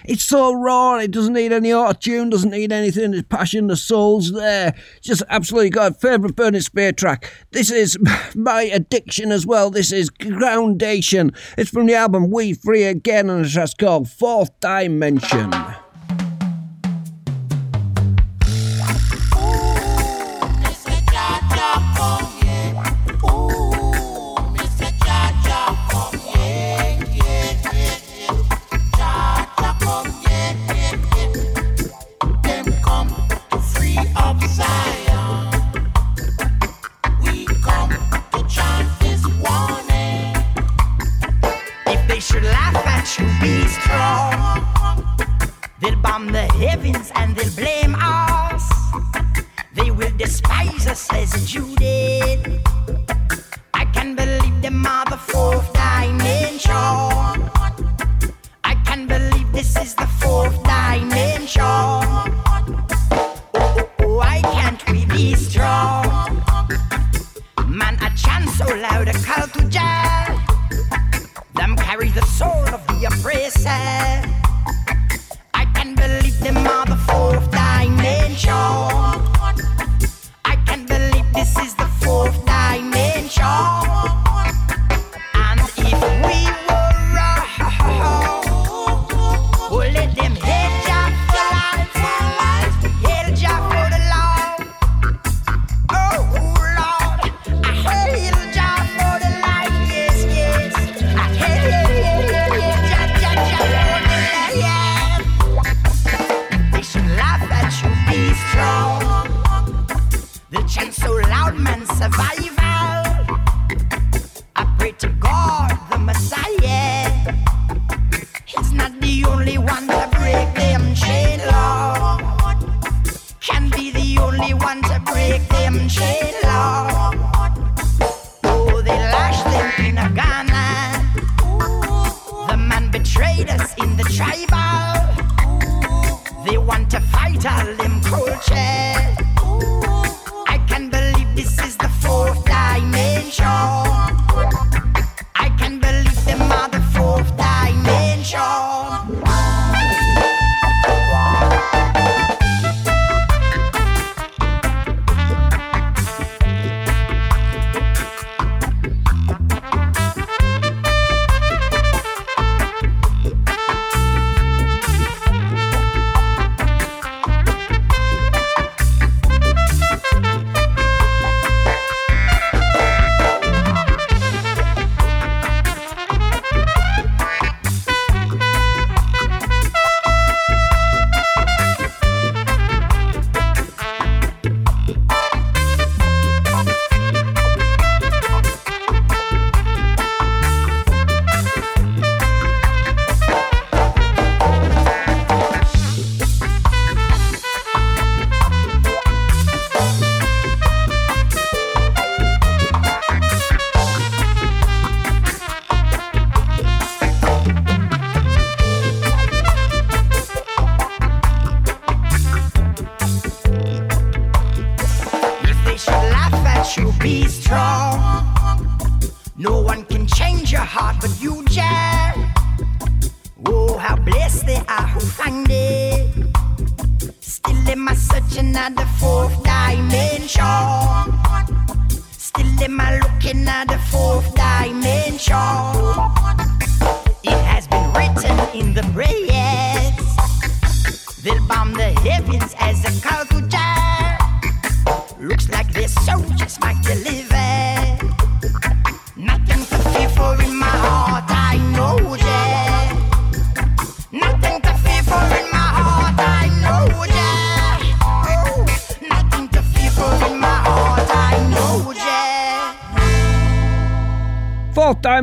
It's so raw. It doesn't need any auto tune. Doesn't need anything. The passion, the soul's there. Just absolutely got a favourite Burning Spear track. This is [LAUGHS] my addiction as well. This is Groundation. It's from the album We Free Again, and it's just called Fourth Dimension. You, be strong. They'll bomb the heavens and they'll blame us. They will despise us as you. I can believe them are the fourth dimension. I can believe this is the fourth dimension. Oh, oh, oh, why can't we be strong? Man, a chant so loud, a call I can't believe them are the fourth dimension.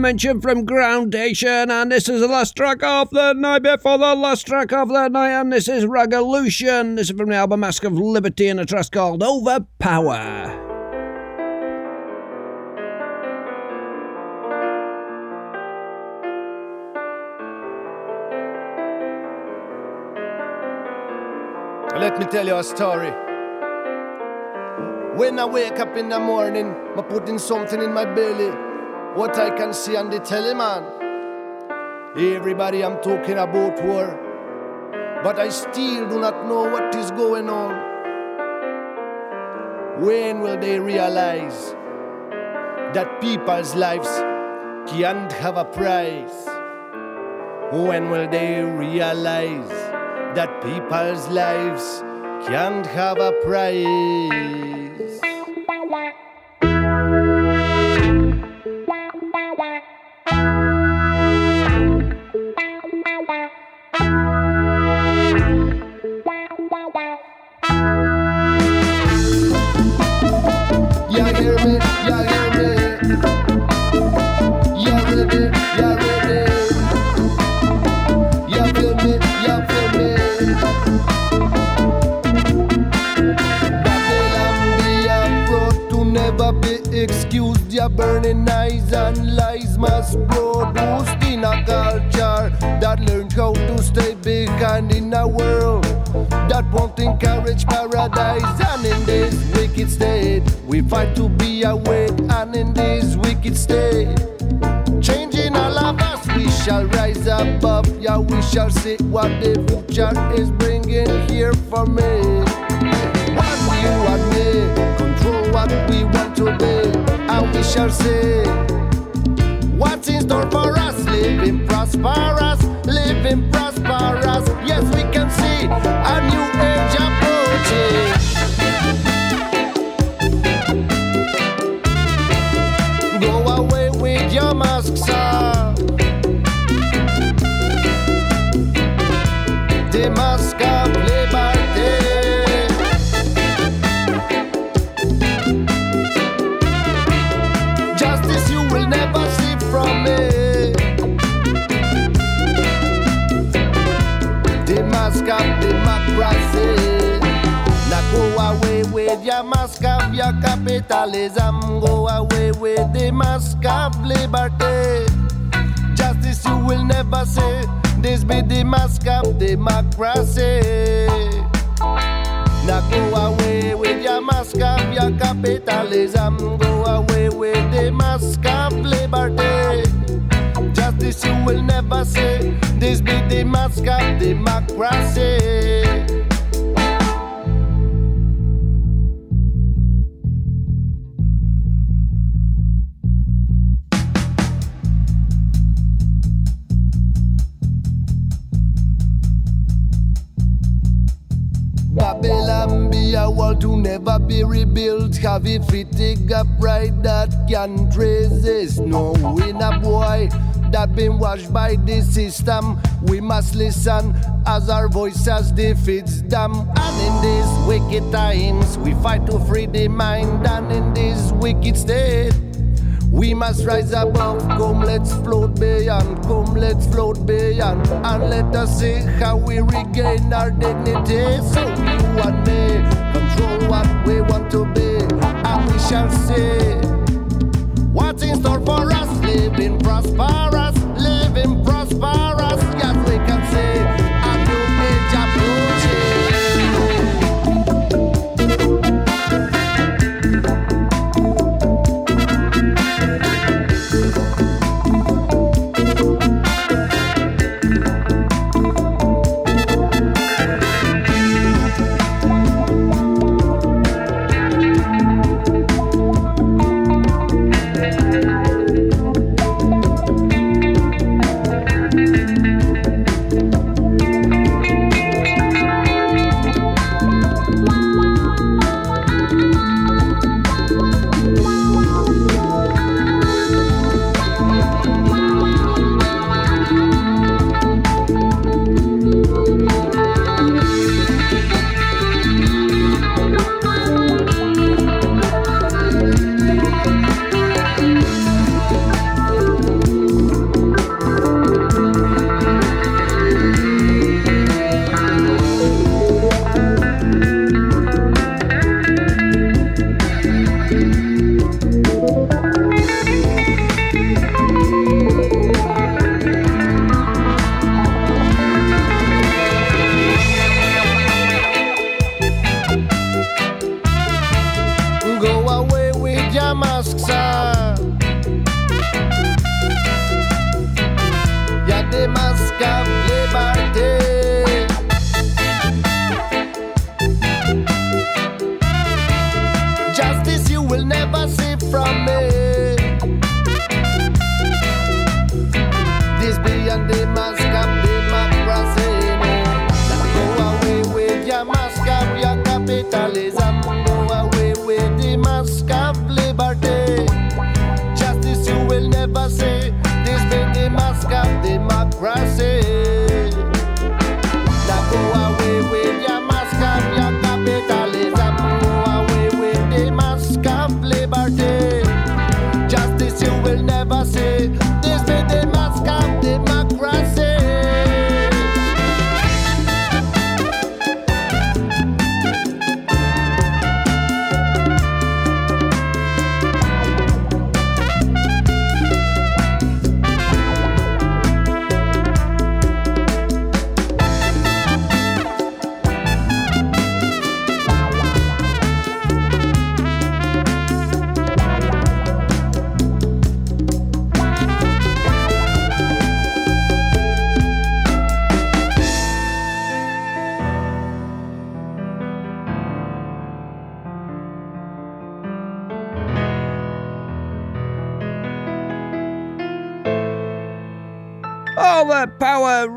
Dimension from Groundation, and this is the last track of the night before the last track of the night, and this is Revolution. This is from the album Mask of Liberty, and a track called Overpower. Let me tell you a story. When I wake up in the morning, I'm putting something in my belly. What I can see on the telly, man. Everybody I'm talking about war. But I still do not know what is going on. When will they realize that people's lives can't have a price? When will they realize that people's lives can't have a price? Burning eyes and lies must produce in a culture that learned how to stay behind in a world that won't encourage paradise. And in this wicked state, we fight to be awake. And in this wicked state, changing all of us, we shall rise above. Yeah, we shall see what the future is bringing here for me. One you and me, control what we want to be, and we shall see what's in store for us. Living prosperous, living prosperous. Yes, we can see a new age approaching. Mask of your capitalism. Go away with the mask of liberty. Justice you will never see. This be the mask of democracy. Now go away with your mask of your capitalism. Go away with the mask of liberty. Justice you will never see. This be the mask of democracy. To never be rebuilt. Have it fitting up right that can't resist. No winner boy that been washed by the system. We must listen as our voices defeats them. And in these wicked times, we fight to free the mind. And in this wicked state, we must rise above. Come, let's float beyond. Come, let's float beyond. And let us see how we regain our dignity. So you and me control what we want to be. And we shall see what's in store for us. Living prosperous, living prosperous.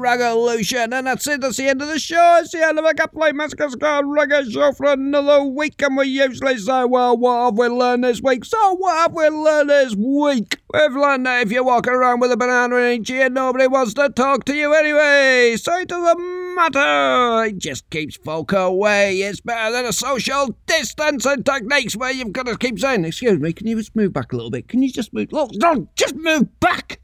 Revolution, and that's it. That's the end of the show. It's the end of a Gaplay Massacre Ska Reggae show for another week, and we usually say, well, uh, what have we learned this week? So, what have we learned this week? We've learned that if you're walking around with a banana in each ear, nobody wants to talk to you anyway. So it doesn't matter. It just keeps folk away. It's better than a social distancing techniques where you've got to keep saying, excuse me, can you just move back a little bit? Can you just move? Look, no, just move back.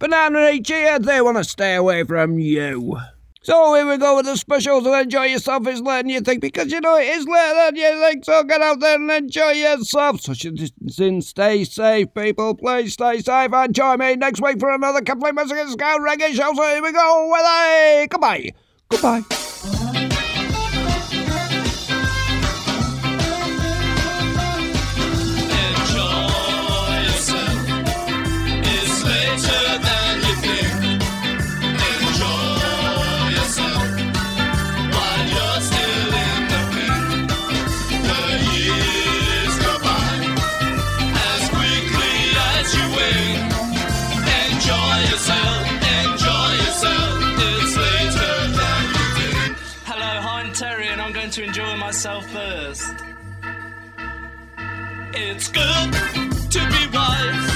Banana each ear, they want to stay away from you. So here we go with the specials and enjoy yourself. It's later than you think because you know it is later than you think. So get out there and enjoy yourself. Social distancing, stay safe, people. Please stay safe and join me next week for another complete Mexican Scout Reggae show. So here we go with a goodbye. Goodbye. Myself first. It's good to be wise